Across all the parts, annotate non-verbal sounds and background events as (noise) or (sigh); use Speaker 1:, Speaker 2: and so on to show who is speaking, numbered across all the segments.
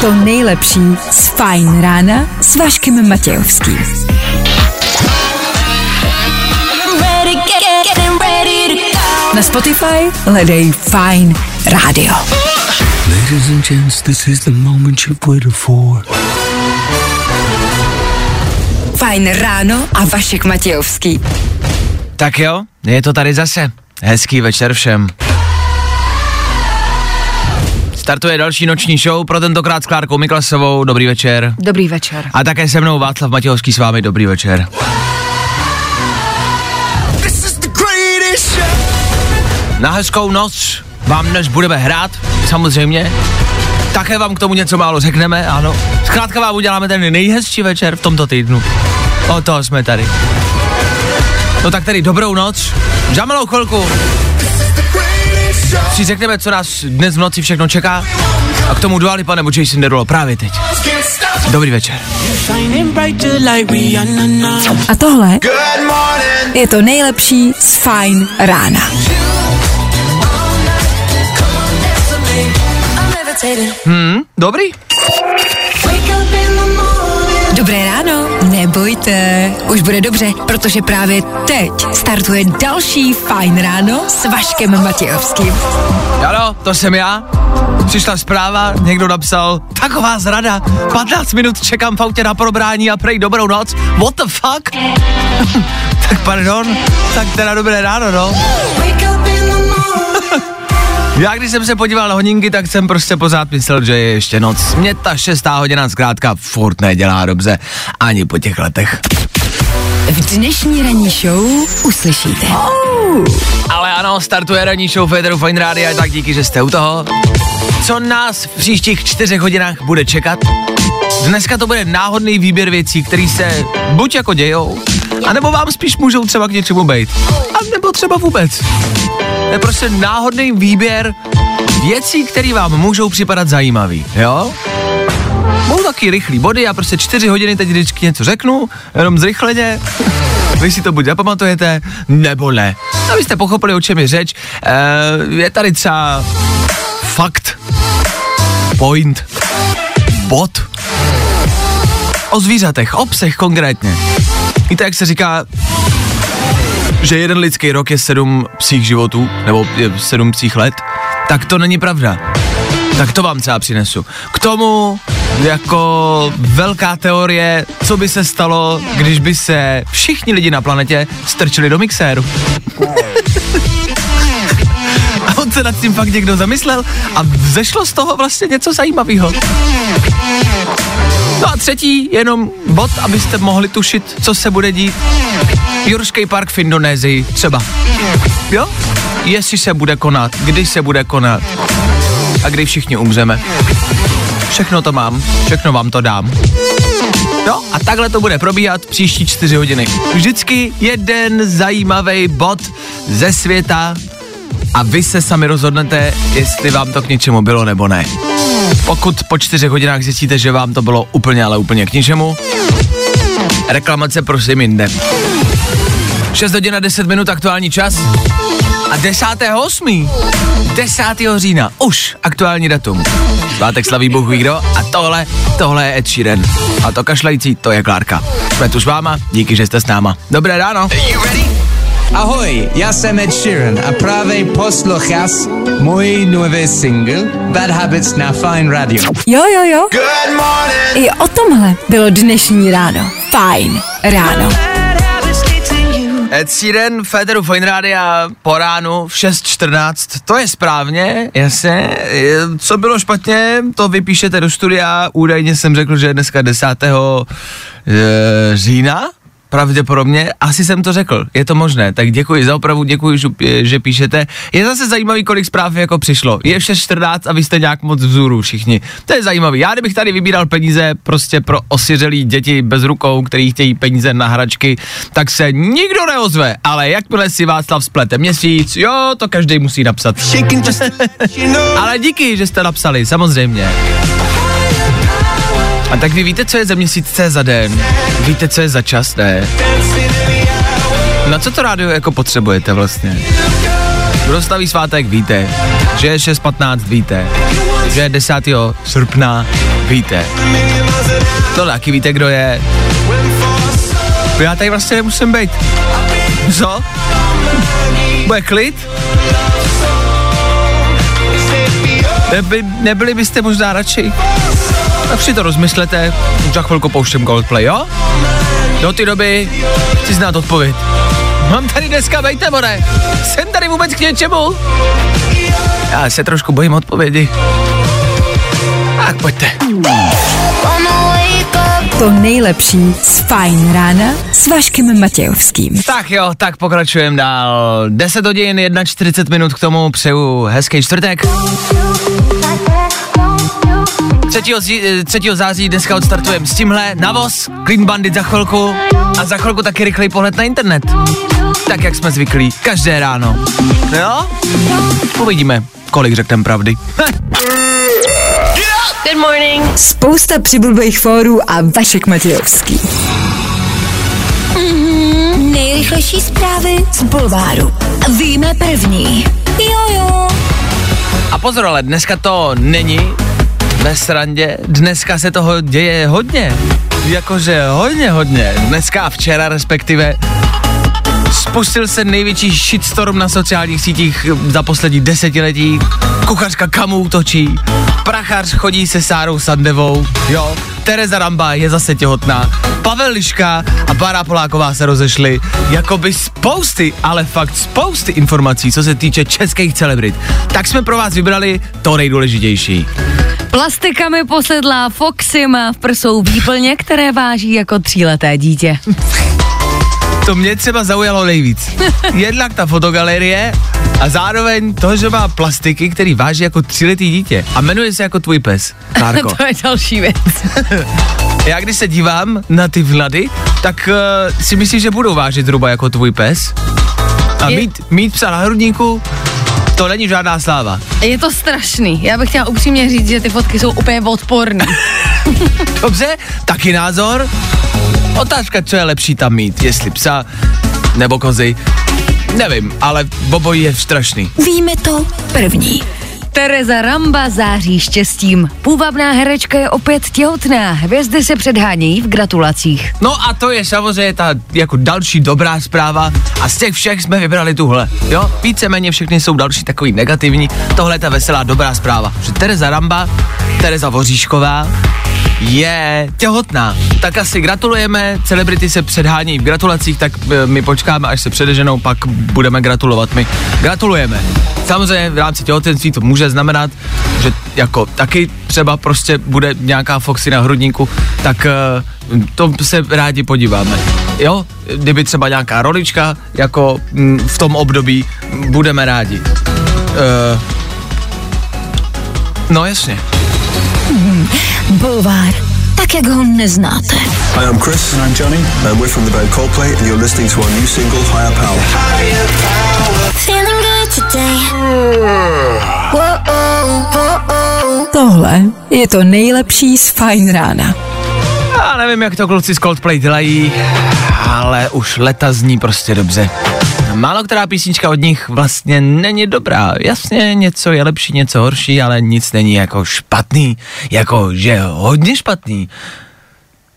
Speaker 1: to
Speaker 2: nejlepší z Fajn rána s Vaškem Matějovským. Na Spotify hledej Fajn rádio.
Speaker 3: Ladies and gents, this is the moment you've waited for.
Speaker 2: Fajn ráno a Vašek Matějovský.
Speaker 4: Tak jo, je to tady zase. Hezký večer všem. Startuje další noční show, pro tentokrát s Klárkou Miklasovou. Dobrý večer.
Speaker 2: Dobrý večer.
Speaker 4: A také se mnou Václav Matějovský s vámi. Dobrý večer. Na hezkou noc vám dnes budeme hrát, samozřejmě. Také vám k tomu něco málo řekneme, ano. Zkrátka vám uděláme ten nejhezčí večer v tomto týdnu. O toho jsme tady. No tak tedy dobrou noc. Za malou chvilku si řekneme, co nás dnes v noci všechno čeká. A k tomu Dua pane nebo Jason Derulo právě teď. Dobrý večer.
Speaker 2: A tohle je to nejlepší z Fajn rána.
Speaker 4: Hmm, dobrý.
Speaker 2: Dobré ráno, nebojte, už bude dobře, protože právě teď startuje další Fajn ráno s Vaškem Matějovským.
Speaker 4: Ano, to jsem já. Přišla zpráva, někdo napsal, taková zrada, 15 minut čekám v autě na probrání a prej dobrou noc. What the fuck? (laughs) tak pardon, tak teda dobré ráno, no. (laughs) Já když jsem se podíval na hodinky, tak jsem prostě pořád myslel, že je ještě noc. Mě ta šestá hodina zkrátka furt nedělá dobře, ani po těch letech.
Speaker 2: V dnešní ranní show uslyšíte.
Speaker 4: Ale ano, startuje ranní show Federu Fine Radio, tak díky, že jste u toho. Co nás v příštích čtyřech hodinách bude čekat? Dneska to bude náhodný výběr věcí, které se buď jako dějou, anebo vám spíš můžou třeba k něčemu být. A nebo třeba vůbec. To je prostě náhodný výběr věcí, které vám můžou připadat zajímavý, jo? Budou taky rychlý body, já prostě čtyři hodiny teď vždycky něco řeknu, jenom zrychleně. Vy si to buď zapamatujete, nebo ne. Abyste pochopili, o čem je řeč. E, je tady třeba fakt, point, bod, o zvířatech, o psech konkrétně. Víte, jak se říká, že jeden lidský rok je sedm psích životů, nebo je sedm psích let, tak to není pravda. Tak to vám třeba přinesu. K tomu jako velká teorie, co by se stalo, když by se všichni lidi na planetě strčili do mixéru. a on se nad tím fakt někdo zamyslel a vzešlo z toho vlastně něco zajímavého. No a třetí, jenom bod, abyste mohli tušit, co se bude dít. Jurský park v Indonésii třeba. Jo? Jestli se bude konat, kdy se bude konat a kdy všichni umřeme. Všechno to mám, všechno vám to dám. No a takhle to bude probíhat příští čtyři hodiny. Vždycky jeden zajímavý bod ze světa a vy se sami rozhodnete, jestli vám to k něčemu bylo nebo ne. Pokud po čtyřech hodinách zjistíte, že vám to bylo úplně, ale úplně k ničemu, reklamace prosím jinde. 6 hodin a 10 minut aktuální čas a 10.8. 10. října už aktuální datum. Svátek slaví Bůh ví kdo a tohle, tohle je Ed Sheeran. A to kašlající, to je Klárka. Jsme tu s váma, díky, že jste s náma. Dobré ráno.
Speaker 5: Ahoj, já jsem Ed Sheeran a právě posloucháš můj nový single Bad Habits na Fine Radio.
Speaker 2: Jo, jo, jo. I o tomhle bylo dnešní ráno. Fajn ráno.
Speaker 4: Ed Sheeran, Federu Fine Radio po ránu v 6.14, to je správně, jasně. Co bylo špatně, to vypíšete do studia, údajně jsem řekl, že je dneska 10. eh, října, pravděpodobně, asi jsem to řekl, je to možné, tak děkuji za opravu, děkuji, že, píšete. Je zase zajímavý, kolik zpráv jako přišlo. Je 6.14 a vy jste nějak moc vzůru všichni. To je zajímavý. Já kdybych tady vybíral peníze prostě pro osiřelý děti bez rukou, který chtějí peníze na hračky, tak se nikdo neozve, ale jakmile si Václav splete měsíc, jo, to každý musí napsat. (laughs) ale díky, že jste napsali, samozřejmě. A tak vy víte, co je za měsíc, co je za den? Víte, co je za čas, ne? Na co to rádio jako potřebujete vlastně? Kdo slaví svátek, víte. Že je 6.15, víte. Že je 10. srpna, víte. To taky víte, kdo je. Já tady vlastně nemusím být. Co? Bude klid? Neby, nebyli byste možná radši? Tak si to rozmyslete, už za chvilku pouštím Coldplay, jo? Do té doby chci znát odpověď. Mám tady dneska, vejte, more. Jsem tady vůbec k něčemu? Já se trošku bojím odpovědi. Tak pojďte.
Speaker 2: To nejlepší z Fajn rána s Vaškem Matějovským.
Speaker 4: Tak jo, tak pokračujeme dál. 10 hodin, 41 minut k tomu přeju hezký čtvrtek. 3. zí- 3. září dneska odstartujeme s tímhle na voz, Clean Bandit za chvilku a za chvilku taky rychlej pohled na internet. Tak jak jsme zvyklí, každé ráno. Jo? Uvidíme, kolik řekneme pravdy.
Speaker 1: Good morning.
Speaker 2: Spousta přibulbých fórů a Vašek Matějovský. Nejrychlejší zprávy z Bulváru. Víme první. Jo jo.
Speaker 4: A pozor, ale dneska to není ve srandě, dneska se toho děje hodně. Jakože hodně, hodně. Dneska a včera respektive spustil se největší shitstorm na sociálních sítích za poslední desetiletí. Kuchařka Kamu útočí, prachař chodí se Sárou Sandevou, jo. Tereza Ramba je zase těhotná, Pavel Liška a Bára Poláková se rozešli. Jakoby spousty, ale fakt spousty informací, co se týče českých celebrit. Tak jsme pro vás vybrali to nejdůležitější.
Speaker 6: Plastikami posedlá Foxy má v prsou výplně, které váží jako tříleté dítě.
Speaker 4: To mě třeba zaujalo nejvíc. (laughs) Jednak ta fotogalerie a zároveň to, že má plastiky, který váží jako tříletý dítě. A jmenuje se jako tvůj pes, (laughs) Klárko.
Speaker 6: to je další věc. (laughs)
Speaker 4: Já když se dívám na ty vlady, tak uh, si myslím, že budou vážit zhruba jako tvůj pes. A
Speaker 6: Je-
Speaker 4: mít, mít psa na hrudníku, to není žádná sláva.
Speaker 6: Je to strašný. Já bych chtěla upřímně říct, že ty fotky jsou úplně odporný. (laughs)
Speaker 4: Dobře, taky názor. Otázka, co je lepší tam mít, jestli psa nebo kozy. Nevím, ale obojí je strašný.
Speaker 2: Víme to první.
Speaker 6: Tereza Ramba září štěstím. Půvabná herečka je opět těhotná. Hvězdy se předhánějí v gratulacích.
Speaker 4: No a to je samozřejmě ta jako další dobrá zpráva a z těch všech jsme vybrali tuhle. Jo, víceméně všechny jsou další takový negativní. Tohle je ta veselá dobrá zpráva, že Tereza Ramba, Tereza Voříšková je těhotná. Tak asi gratulujeme, celebrity se předhánějí v gratulacích, tak e, my počkáme, až se předeženou, pak budeme gratulovat my. Gratulujeme. Samozřejmě v rámci těhotenství to může znamenat, že jako taky třeba prostě bude nějaká Foxy na hrudníku, tak e, to se rádi podíváme. Jo, kdyby třeba nějaká rolička, jako mm, v tom období, budeme rádi. E, no jasně.
Speaker 2: Bulvár. Tak, jak ho neznáte.
Speaker 7: Hi, I'm Chris. And I'm Johnny. And we're from the band Coldplay, and you're listening to our new single, Higher Power.
Speaker 1: Feeling good today.
Speaker 2: Tohle je to nejlepší z Fajn rána.
Speaker 4: Já nevím, jak to kluci z Coldplay dělají, ale už leta zní prostě dobře. Málo která písnička od nich vlastně není dobrá. Jasně, něco je lepší, něco horší, ale nic není jako špatný, jako že hodně špatný.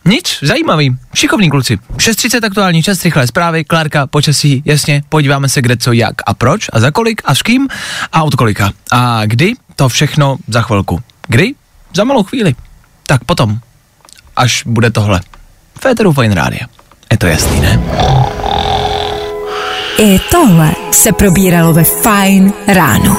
Speaker 4: Nic, zajímavý, šikovní kluci. 6.30 aktuální čas, rychlé zprávy, Klárka, počasí, jasně, podíváme se kde, co, jak a proč a za kolik a s kým a od kolika. A kdy, to všechno za chvilku. Kdy? Za malou chvíli. Tak potom až bude tohle. Féteru Fine Rádia. Je to jasný, ne?
Speaker 2: I tohle se probíralo ve Fajn ráno.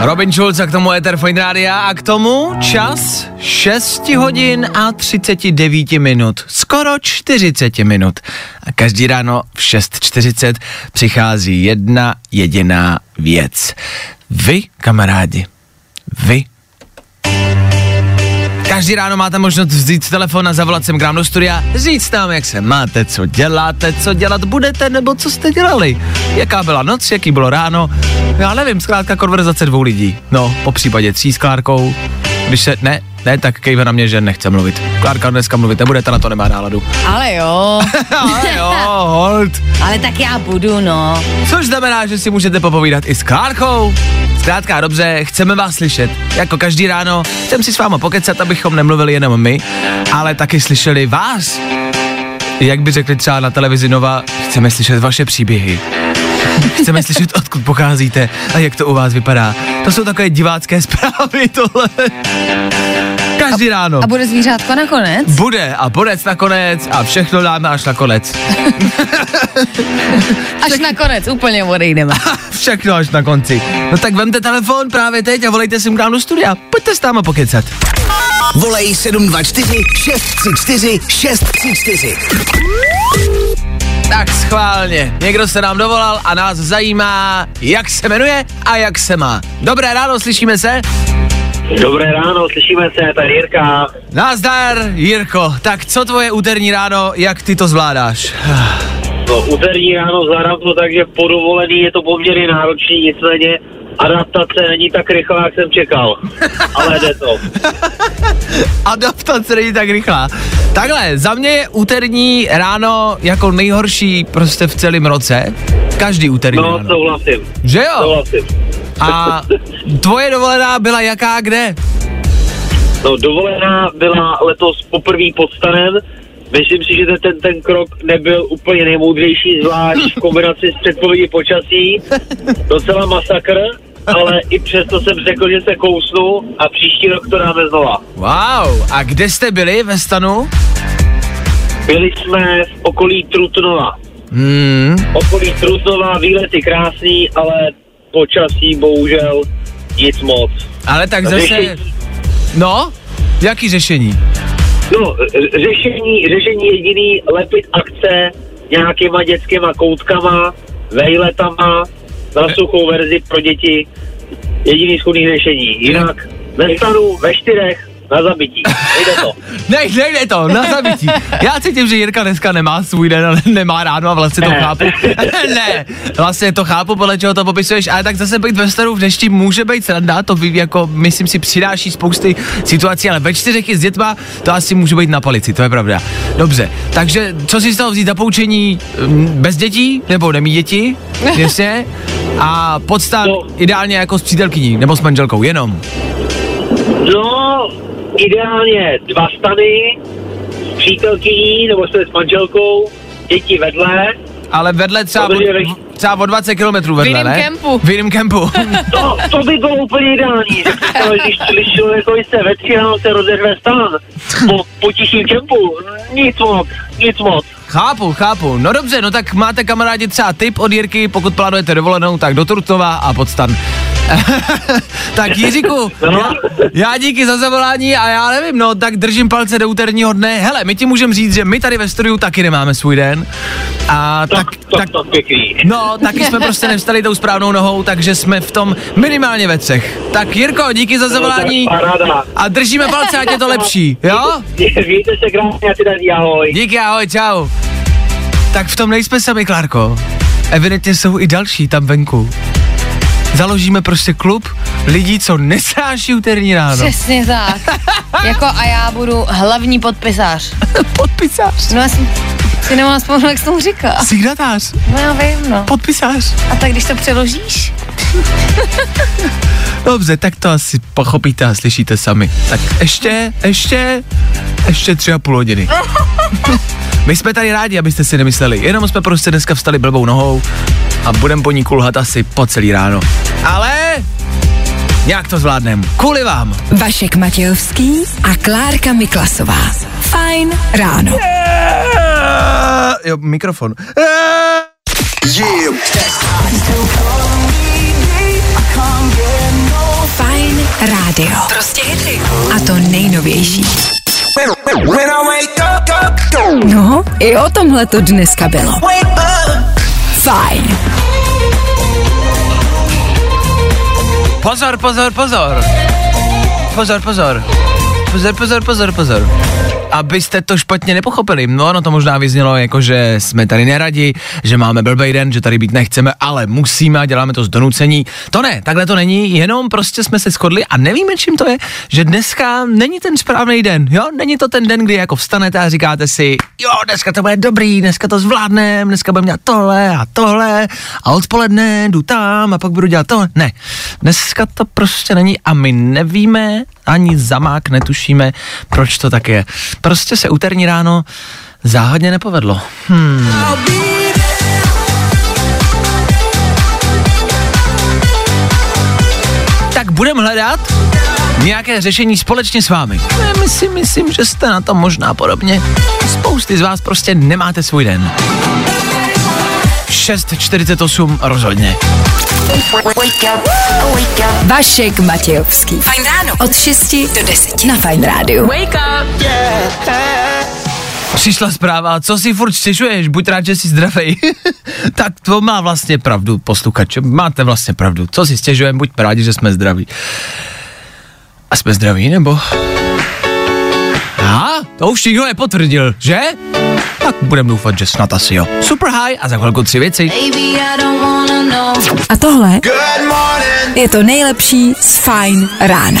Speaker 4: Robin Schulz a k tomu Ether Fine Rádia a k tomu čas 6 hodin a 39 minut. Skoro 40 minut. A každý ráno v 6.40 přichází jedna jediná věc. Vy, kamarádi, vy Každý ráno máte možnost vzít telefon a zavolat sem k nám do studia, říct nám, jak se máte, co děláte, co dělat budete, nebo co jste dělali. Jaká byla noc, jaký bylo ráno. Já nevím, zkrátka konverzace dvou lidí. No, po případě tří s Klárkou. Když se, ne, Ne, tak kejve na mě, že nechce mluvit. Klárka dneska mluvit nebude, ta na to nemá náladu.
Speaker 6: Ale jo. (laughs)
Speaker 4: Ale jo, hold.
Speaker 6: Ale tak já budu, no.
Speaker 4: Což znamená, že si můžete popovídat i s Klárkou. Zkrátka dobře, chceme vás slyšet. Jako každý ráno chcem si s váma pokecat, abychom nemluvili jenom my, ale taky slyšeli vás. Jak by řekli třeba na televizi Nova, chceme slyšet vaše příběhy. Chceme slyšet, odkud pocházíte a jak to u vás vypadá. To jsou takové divácké (laughs) zprávy, tohle. Každý ráno.
Speaker 6: A bude zvířátko nakonec?
Speaker 4: Bude a bodec nakonec a všechno dáme až nakonec. (laughs)
Speaker 6: Až nakonec úplně odejdeme. (laughs)
Speaker 4: Všechno až na konci. No tak vemte telefon právě teď a volejte si k nám do studia. Pojďte s náma pokecat.
Speaker 8: Volej 724 634 634.
Speaker 4: Tak schválně. Někdo se nám dovolal a nás zajímá, jak se jmenuje a jak se má. Dobré ráno, slyšíme se?
Speaker 9: Dobré ráno, slyšíme se, tady Jirka.
Speaker 4: Nazdar, Jirko. Tak co tvoje úterní ráno, jak ty to zvládáš?
Speaker 9: No, úterní ráno zvládám to tak, že po dovolený je to poměrně náročný, nicméně adaptace není tak rychlá, jak jsem čekal. Ale jde to. (laughs)
Speaker 4: Adaptace není tak rychlá. Takhle, za mě je úterní ráno jako nejhorší prostě v celém roce. Každý úterní
Speaker 9: No,
Speaker 4: ráno.
Speaker 9: souhlasím.
Speaker 4: Že jo?
Speaker 9: Souhlasím.
Speaker 4: A tvoje dovolená byla jaká kde?
Speaker 9: No, dovolená byla letos poprvé pod stanem. Myslím si, že ten, ten krok nebyl úplně nejmoudřejší, zvlášť v kombinaci s předpovědí počasí. Docela masakr, ale i přesto jsem řekl, že se kousnu a příští rok to dáme znova.
Speaker 4: Wow, a kde jste byli ve stanu?
Speaker 9: Byli jsme v okolí Trutnova.
Speaker 4: Hmm,
Speaker 9: Okolí Trutnova, výlety krásný, ale počasí bohužel nic moc.
Speaker 4: ale tak zase...
Speaker 9: Řešení-
Speaker 4: No, jaký řešení?
Speaker 9: No, řešení, řešení jediný, lepit akce nějakýma dětskýma koutkama, vejletama, na suchou verzi pro děti. Jediný schudný řešení. Jinak ve stanu, ve čtyřech, na zabití. Nejde to. (laughs)
Speaker 4: Ne, nejde to, na zabití. Já cítím, že Jirka dneska nemá svůj den, ale nemá ráno a vlastně to
Speaker 9: Ne.
Speaker 4: chápu. (laughs) ne, vlastně to chápu, podle čeho to popisuješ, ale tak zase být ve staru v dešti může být sranda, to ví, jako myslím si přináší spousty situací, ale ve čtyřech s dětma to asi může být na palici, to je pravda. Dobře, takže co si z toho vzít za poučení mm, bez dětí, nebo nemí děti, (laughs) jasně, a podstat
Speaker 9: No.
Speaker 4: ideálně jako s přítelkyní, nebo s manželkou, jenom.
Speaker 9: No, ideálně dva stany, s přítelkyní, nebo se s manželkou, děti vedle,
Speaker 4: Ale vedle třeba,
Speaker 9: Protože
Speaker 4: o,
Speaker 9: ve-
Speaker 4: třeba o 20 kilometrů vedle,
Speaker 6: jiném
Speaker 4: ne?
Speaker 6: kempu.
Speaker 4: V jiném kempu.
Speaker 9: To, (laughs) (laughs) to by bylo úplně ideální, představit, když, když člověkovi se ve tři ráno se rozerve stan po, po tichým kempu, nic moc, nic moc.
Speaker 4: chápu, chápu. No dobře, no tak máte kamarádi třeba tip od Jirky, pokud plánujete dovolenou, tak do Trutnova a podstan. (laughs) tak Jiříku,
Speaker 9: No.
Speaker 4: já, já díky za zavolání a já nevím, no tak držím palce do úterního dne. Hele, my ti můžeme říct, že my tady ve studiu taky nemáme svůj den. A
Speaker 9: Tak,
Speaker 4: tak,
Speaker 9: tak,
Speaker 4: tak,
Speaker 9: pěkný.
Speaker 4: No, taky jsme prostě nevstali tou správnou nohou, takže jsme v tom minimálně ve třech. Tak Jirko, díky za zavolání
Speaker 9: No,
Speaker 4: a držíme palce, ať je to lepší, jo?
Speaker 9: Mějte se krásně ahoj.
Speaker 4: Díky, ahoj, čau. Tak v tom nejsme sami, Klárko. Evidentně jsou i další tam venku. Založíme prostě klub lidí, co nesnáší úterní ráno.
Speaker 6: Přesně tak. (laughs) jako a já budu hlavní podpisář. (laughs)
Speaker 4: Podpisář.
Speaker 6: No já jsem si nemám vzpomenout, jak se tomu říká.
Speaker 4: Signatář.
Speaker 6: No já vím, no.
Speaker 4: Podpisář.
Speaker 6: A tak když to přeložíš? (laughs)
Speaker 4: Dobře, tak to asi pochopíte a slyšíte sami. Tak ještě, ještě, ještě tři a půl hodiny. My jsme tady rádi, abyste si nemysleli, jenom jsme prostě dneska vstali blbou nohou a budem po ní kulhat asi po celý ráno. Ale jak to zvládnem? Kvůli vám.
Speaker 2: Vašek Matějovský a Klárka Miklasová. Fajn ráno.
Speaker 4: Uh, jo, mikrofon. Uh,
Speaker 2: Fajn rádio. Prostě hity. A to nejnovější. No, i o tomhle to dneska bylo. Fajn.
Speaker 4: pozor, pozor, pozor. Pozor, pozor. Pozor, pozor, pozor, pozor. Abyste to špatně nepochopili. No, ono to možná vyznělo jako, že jsme tady neradi, že máme blbej den, že tady být nechceme, ale musíme a děláme to z donucení. To ne, takhle to není, jenom prostě jsme se shodli a nevíme, čím to je, že dneska není ten správný den, jo? Není to ten den, kdy jako vstanete a říkáte si, jo, dneska to bude dobrý, dneska to zvládnem, dneska budeme dělat tohle a tohle a odpoledne jdu tam a pak budu dělat tohle. Ne, dneska to prostě není a my nevíme, ani zamák netušíme, proč to tak je. Prostě se úterní ráno záhadně nepovedlo. Hmm. Tak budeme hledat nějaké řešení společně s vámi. Ne, my si myslím, že jste na tom možná podobně. Spousty z vás prostě nemáte svůj den. 6.48 rozhodně.
Speaker 2: Vašek Matějovský. Fajn ráno. Od 6 do 10 na Fajn rádiu.
Speaker 1: Wake up.
Speaker 4: Přišla zpráva, co si furt stěžuješ, buď rád, že jsi zdravej. (laughs) tak to má vlastně pravdu, posluchač. Máte vlastně pravdu. Co si stěžujeme, buď rádi, že jsme zdraví. A jsme zdraví, nebo? A, to už nikdo nepotvrdil, že? Tak budeme doufat, že snad asi jo. Super high a za chvilku tři věci.
Speaker 1: Baby, I don't wanna know.
Speaker 2: A tohle je to nejlepší z Fajn rána.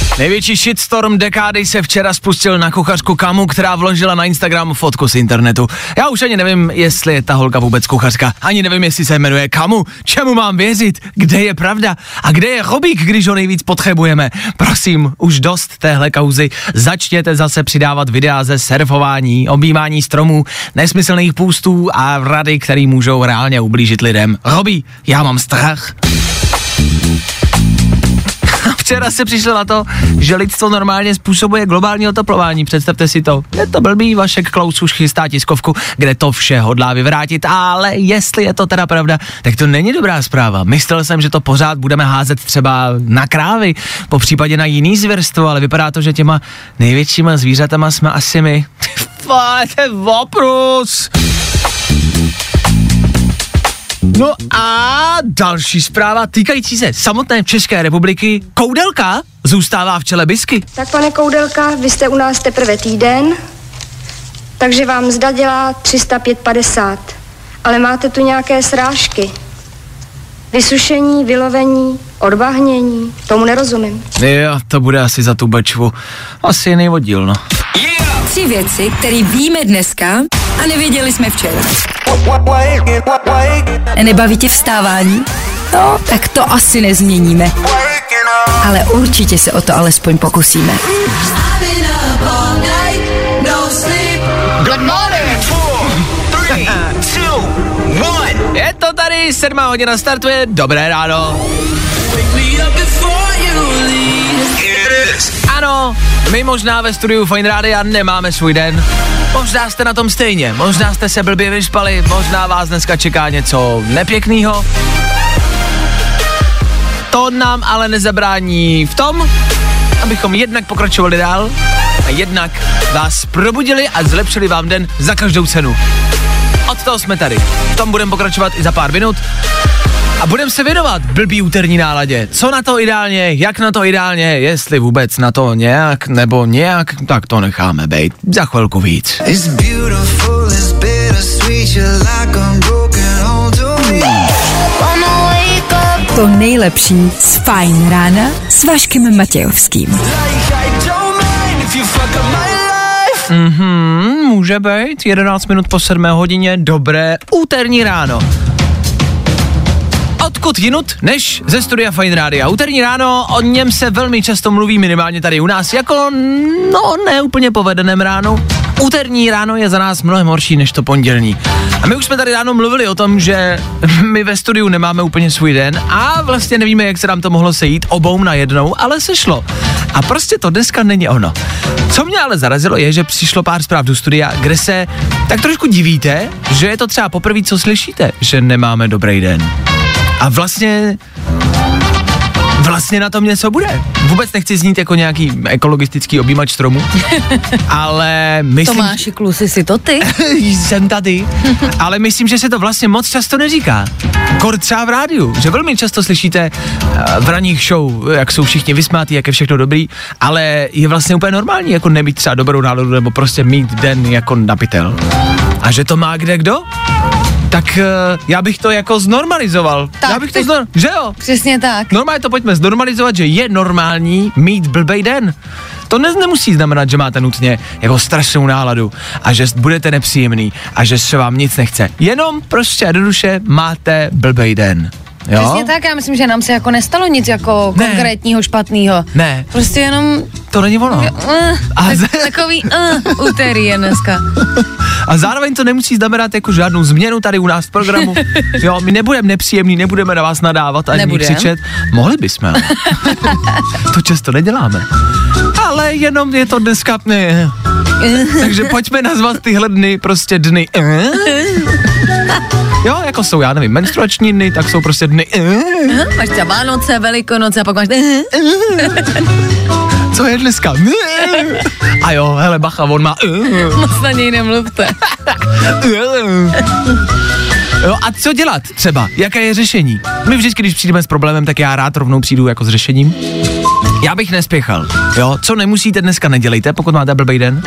Speaker 4: Největší shitstorm dekády se včera spustil na kuchařku Kamu, která vložila na Instagram fotku z internetu. Já už ani nevím, jestli je ta holka vůbec kuchařka. Ani nevím, jestli se jmenuje Kamu. Čemu mám věřit? Kde je pravda? A kde je Chobík, když ho nejvíc potřebujeme? Prosím, už dost téhle kauzy. Začněte zase přidávat videa ze surfování, objímání stromů, nesmyslných půstů a rady, které můžou reálně ublížit lidem. Robí, já mám strach. Včera se přišlo na to, že lidstvo normálně způsobuje globální oteplování. Představte si to. Je to blbý, Vašek Klaus už chystá tiskovku, kde to vše hodlá vyvrátit, ale jestli je to teda pravda, tak to není dobrá zpráva. Myslel jsem, že to pořád budeme házet třeba na krávy, po případě na jiný zvěrstvo, ale vypadá to, že těma největšíma zvířatama jsme asi my. (laughs) Vole, to je oprus! No a další zpráva týkající se samotné České republiky. Koudelka zůstává v čele bisky.
Speaker 10: Tak pane Koudelka, vy jste u nás teprve týden, takže vám mzda dělá 305,50. Ale máte tu nějaké srážky. Vysušení, vylovení, odbahnění, tomu nerozumím.
Speaker 4: Jo, to bude asi za tu bečvu. Asi jiný oddíl, no.
Speaker 2: Tři věci, které víme dneska a nevěděli jsme včera. Nebaví tě vstávání? No, tak to asi nezměníme. Ale určitě se o to alespoň pokusíme.
Speaker 4: Je to tady, sedmá hodina startuje, dobré ráno. Ano, my možná ve studiu Fine Rádia nemáme svůj den. Možná jste na tom stejně, možná jste se blbě vyšpali, možná vás dneska čeká něco nepěkného. To nám ale nezabrání v tom, abychom jednak pokračovali dál a jednak vás probudili a zlepšili vám den za každou cenu. Od toho jsme tady. V tom budeme pokračovat i za pár minut. A budeme se věnovat blbý úterní náladě. Co na to ideálně, jak na to ideálně, jestli vůbec na to nějak nebo nějak, tak to necháme být. Za chvilku víc.
Speaker 2: To nejlepší z Fajn rána s Vaškem Matějovským.
Speaker 4: Mhm, může být. 11 minut po 7 hodině, dobré úterní ráno. Odkud jinut, než ze studia Fine Rádia. Úterní ráno, o něm se velmi často mluví minimálně tady u nás, jako no ne úplně povedeném ránu. Úterní ráno je za nás mnohem horší než to pondělní. A my už jsme tady ráno mluvili o tom, že (laughs) my ve studiu nemáme úplně svůj den a vlastně nevíme, jak se nám to mohlo sejít obou na jednou, ale sešlo. A prostě to dneska není ono. Co mě ale zarazilo je, že přišlo pár zpráv do studia, kde se tak trošku divíte, že je to třeba poprvé, co slyšíte, že nemáme dobrý den. A vlastně vlastně na tom něco bude. Vůbec nechci znít jako nějaký ekologistický objímač stromu, (laughs) ale myslím...
Speaker 6: Tomáši Klusy, si to ty? (laughs)
Speaker 4: jsem tady, ale myslím, že se to vlastně moc často neříká. Kor třeba v rádiu, že velmi často slyšíte eh, v raných show, jak jsou všichni vysmátí, jak je všechno dobrý, ale je vlastně úplně normální jako nemít třeba dobrou náladu nebo prostě mít den jako napitel. A že to má kde kdo? Tak uh, já bych to jako znormalizoval.
Speaker 6: Tak,
Speaker 4: já bych to znor... Že jo?
Speaker 6: Přesně tak.
Speaker 4: Normálně to pojďme znormalizovat, že je normální mít blbej den. To ne, nemusí znamenat, že máte nutně jako strašnou náladu a že budete nepříjemný a že se vám nic nechce. Jenom prostě a jednoduše máte blbej den. Jo?
Speaker 6: Přesně tak, já myslím, že nám se jako nestalo nic jako
Speaker 4: Ne.
Speaker 6: konkrétního špatného.
Speaker 4: Ne,
Speaker 6: Prostě jenom
Speaker 4: to není ono.
Speaker 6: uh,
Speaker 4: A
Speaker 6: tak,
Speaker 4: z-
Speaker 6: takový uh, úterý je dneska. (laughs)
Speaker 4: A zároveň to nemusí znamenat jako žádnou změnu tady u nás v programu. (laughs) Jo, my nebudeme nepříjemní, nebudeme na vás nadávat ani
Speaker 6: Nebudem.
Speaker 4: křičet. Mohli bychom. ale (laughs) to často neděláme. Ale jenom je to dneska... Ne. Takže pojďme nazvat tyhle dny prostě dny. Jo, jako jsou, já nevím, menstruační dny, tak jsou prostě dny. eh?
Speaker 6: Máš třeba Vánoce, Velikonoce a pak máš...
Speaker 4: Co je dneska? A jo, hele, bacha, on má...
Speaker 6: Moc na něj nemluvte.
Speaker 4: Jo, a co dělat třeba? Jaké je řešení? My vždycky, když přijdeme s problémem, tak já rád rovnou přijdu jako s řešením. Já bych nespěchal, jo, co nemusíte dneska nedělejte, pokud máte blbej den.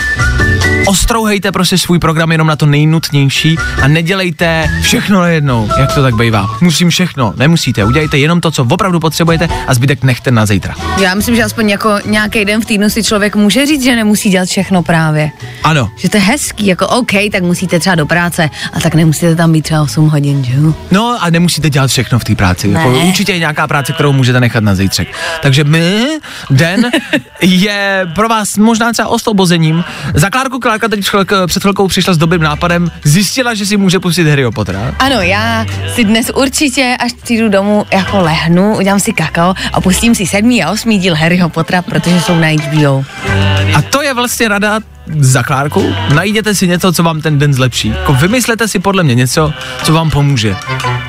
Speaker 4: Ostrouhejte prostě svůj program jenom na to nejnutnější a nedělejte všechno najednou, jak to tak bývá. Musím všechno, nemusíte, udělejte jenom to, co opravdu potřebujete a zbytek nechte na zítra.
Speaker 6: Já myslím, že aspoň jako nějaký den v týdnu si člověk může říct, že nemusí dělat všechno právě.
Speaker 4: Ano,
Speaker 6: Že to je hezký, jako OK, tak musíte třeba do práce, a tak nemusíte tam být třeba 8 hodin, že?
Speaker 4: No a nemusíte dělat všechno v té práci. Jako
Speaker 6: Ne.
Speaker 4: určitě je nějaká práce, kterou můžete nechat na zítřek. Takže my, den, (laughs) je pro vás možná třeba osvobozením. Za Klárku Klárka teď chvilk- před chvilkou přišla s dobrým nápadem, zjistila, že si může pustit Harryho Pottera.
Speaker 6: Ano, já si dnes určitě, až přijdu domů, jako lehnu, udělám si kakao a pustím si sedmý a osmý díl Harryho Pottera, protože jsou na HBO.
Speaker 4: A to je vlastně rada za Klárku. Najděte si něco, co vám ten den zlepší. Jako vymyslete si podle mě něco, co vám pomůže.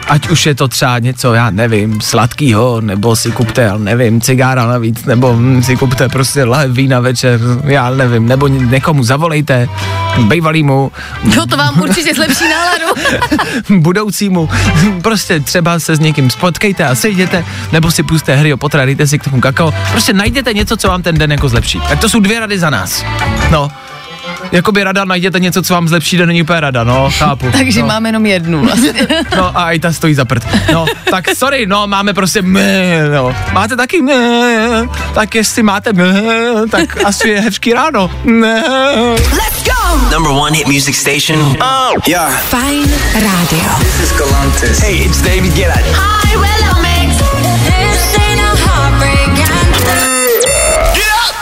Speaker 4: Ať už je to třeba něco, já nevím, sladkýho, nebo si kupte, já nevím, cigára navíc, nebo hm, si kupte prostě lahev vína večer, já nevím, nebo ně- někomu zavolejte, bejvalýmu,
Speaker 6: Jo, to vám určitě (laughs) zlepší náladu. (laughs)
Speaker 4: budoucímu, prostě třeba se s někým spotkejte a sejděte, nebo si puste hry o potra, dejte si k tomu kakao, prostě najděte něco, co vám ten den jako zlepší. Tak to jsou dvě rady za nás. No, Jakoby rada, najděte něco, co vám zlepší, den není úplně rada, no, chápu.
Speaker 6: Takže
Speaker 4: no.
Speaker 6: máme jenom jednu vlastně. (laughs)
Speaker 4: No a i ta stojí za prd. No, tak sorry, no, máme prostě mé, no. Máte taky mé, tak jestli máte mé, tak asi je hezký ráno. Mé.
Speaker 8: Number one hit music station. Oh, yeah.
Speaker 2: Fajn rádio.
Speaker 8: This is Galantis. Hey, it's David Guetta.
Speaker 1: Hi, Willow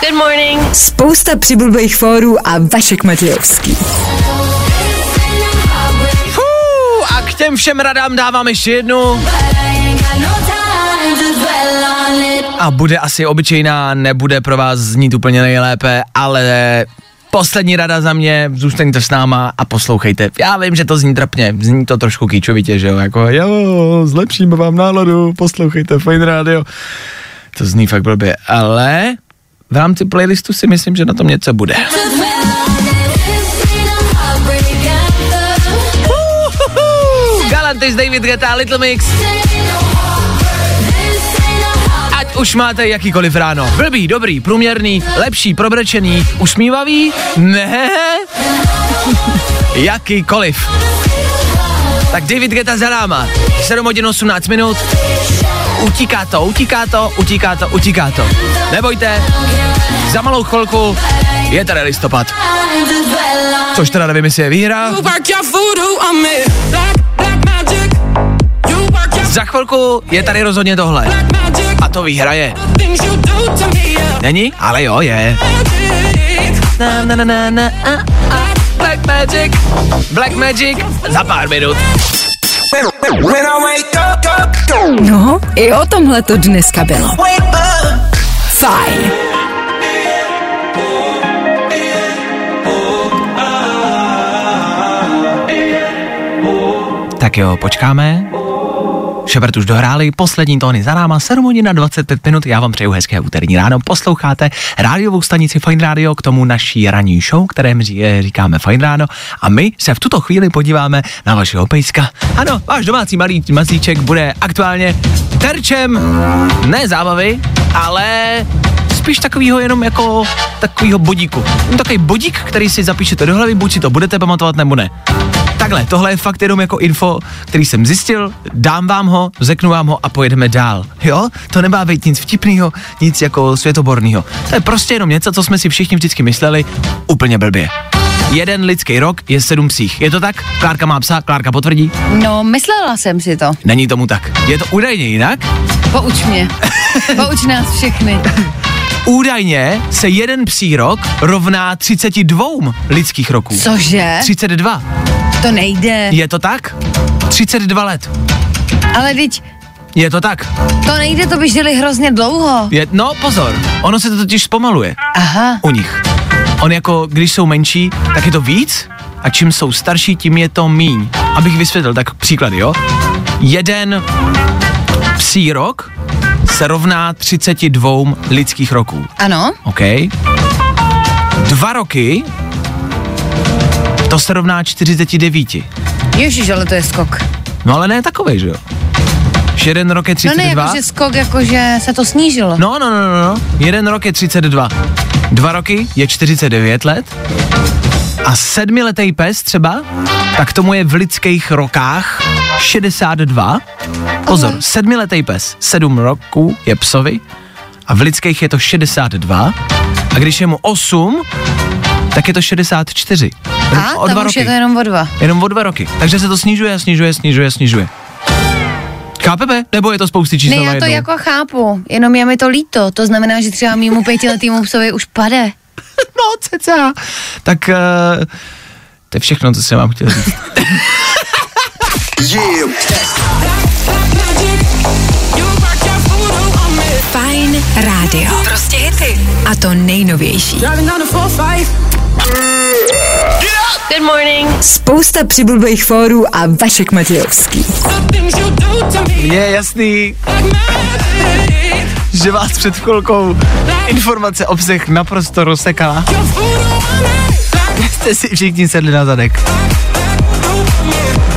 Speaker 1: Good morning.
Speaker 2: Spousta přibulbých fórů a Vašek Matějovský.
Speaker 4: A k těm všem radám dávám ještě jednu. A bude asi obyčejná, nebude pro vás znít úplně nejlépe, ale poslední rada za mě, zůstaňte s náma a poslouchejte. Já vím, že to zní trapně, zní to trošku kýčovitě, že jo, jako jo, zlepšíme vám náladu, poslouchejte Fine Radio. To zní fakt blbě, ale v rámci playlistu si myslím, že na tom něco bude. Galantis, David Guetta, Little Mix. Ať už máte jakýkoliv ráno. Blbý, dobrý, průměrný, lepší, probrečený, usmívavý? Ne. Jakýkoliv. Tak David Guetta za náma. 7 hodin 18 minut. Utíká to, utíká to, utíká to, utíká to. Nebojte, za malou chvilku je tady listopad. Což teda nevím, jestli je výhra. Za chvilku je tady rozhodně tohle. A to výhra je. Není? Ale jo, je. Na, na, na, na, na, a, a, Black Magic. Black Magic za pár minut.
Speaker 2: No, i o tomhle to dneska bylo. Fajn.
Speaker 4: Tak jo, počkáme. Šepard už dohráli, poslední tóny za náma, 7 hodin na 25 minut, já vám přeju hezké úterní ráno, posloucháte rádiovou stanici Fine Radio k tomu naší ranní show, které říkáme Fine Ráno a my se v tuto chvíli podíváme na vašeho pejska. Ano, váš domácí malý mazíček bude aktuálně terčem ne zábavy, ale spíš takovýho jenom jako takovýho bodíku. Takový bodík, který si zapíšete do hlavy, buď si to budete pamatovat nebo ne. Takhle, tohle je fakt jenom jako info, který jsem zjistil, dám vám ho, řeknu vám ho a pojedeme dál. Jo? To nemá být nic vtipného, nic jako světoborného. To je prostě jenom něco, co jsme si všichni vždycky mysleli úplně blbě. Jeden lidský rok je sedm psích. Je to tak? Klárka má psa, Klárka potvrdí?
Speaker 6: No, myslela jsem si to.
Speaker 4: Není tomu tak. Je to údajně jinak?
Speaker 6: Pouč mě. Pouč nás všechny.
Speaker 4: Údajně se jeden psí rok rovná 32 lidských roků.
Speaker 6: Cože?
Speaker 4: 32.
Speaker 6: To nejde.
Speaker 4: Je to tak? 32 let.
Speaker 6: Ale teď...
Speaker 4: Je to tak.
Speaker 6: To nejde, to by žili hrozně dlouho.
Speaker 4: Je, no pozor, ono se to totiž zpomaluje.
Speaker 6: Aha.
Speaker 4: U nich. On jako, když jsou menší, tak je to víc a čím jsou starší, tím je to míň. Abych vysvětlil, tak příklady, jo? Jeden psí rok se rovná 32 lidských roků.
Speaker 6: Ano.
Speaker 4: OK. Dva roky to se rovná 49.
Speaker 6: Ježíš, ale to je skok.
Speaker 4: No ale ne takovej, že jo? Jeden rok je 32.
Speaker 6: No ne, jakože skok, jakože se to snížilo.
Speaker 4: No, no, no, no, no. Jeden rok je 32. Dva roky je 49 let. A sedmiletý pes třeba, tak tomu je v lidských rokách 62. Pozor, okay. sedmiletý pes, sedm roků je psovi a v lidských je to 62. A když je mu 8, tak je to 64.
Speaker 6: A, o dva roky. je to jenom o dva.
Speaker 4: Jenom o dva roky. Takže se to snižuje, snižuje, snižuje, snižuje. Chápeme? Nebo je to spousty čísel
Speaker 6: Ne, já to jako chápu, jenom je mi to líto. To znamená, že třeba mýmu pětiletýmu psovi už pade. (laughs)
Speaker 4: no, ceca. Tak uh, to je všechno, co jsem vám chtěl říct. (laughs)
Speaker 2: Fajn rádio. Prostě hity. A to nejnovější.
Speaker 1: Good morning.
Speaker 2: Spousta přibulbých fórů a Vašek Matějovský.
Speaker 4: Je jasný, že vás před chvilkou informace obsah naprosto rozsekala. Jste si všichni sedli na zadek.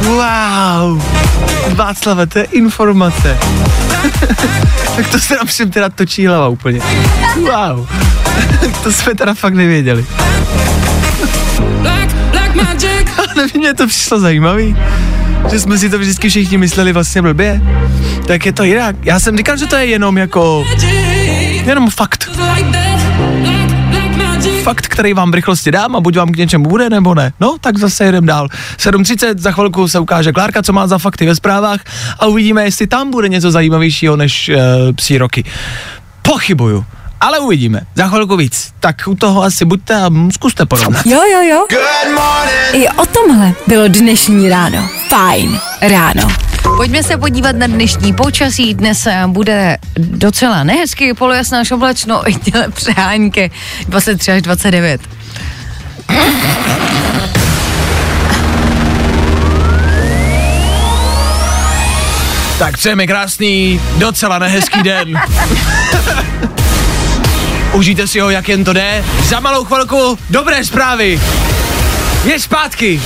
Speaker 4: Wow. Václave, to je informace. (laughs) tak to se nám všem teda točí hlava úplně. Wow. (laughs) to jsme teda fakt nevěděli. (laughs) Ale mě to přišlo zajímavý, že jsme si to vždycky všichni mysleli vlastně blbě. Tak je to jinak. Já jsem říkal, že to je jenom jako, jenom fakt. Fakt, který vám v rychlosti dám a buď vám k něčemu bude, nebo ne. No, tak zase jedem dál. 7.30, za chvilku se ukáže Klárka, co má za fakty ve zprávách a uvidíme, jestli tam bude něco zajímavějšího než uh, psí roky. Pochybuju ale uvidíme. Za chvilku víc. Tak u toho asi buďte a zkuste porovnat.
Speaker 2: Jo, jo, jo. I o tomhle bylo dnešní ráno. Fajn ráno.
Speaker 6: Pojďme se podívat na dnešní počasí. Dnes eh, bude docela nehezky, polojasná až oblačno, i těle přehánky 23 až 29.
Speaker 4: Tak přejeme krásný, docela nehezký den. Užijte si ho, jak jen to jde. Za malou chvilku dobré zprávy. Je zpátky.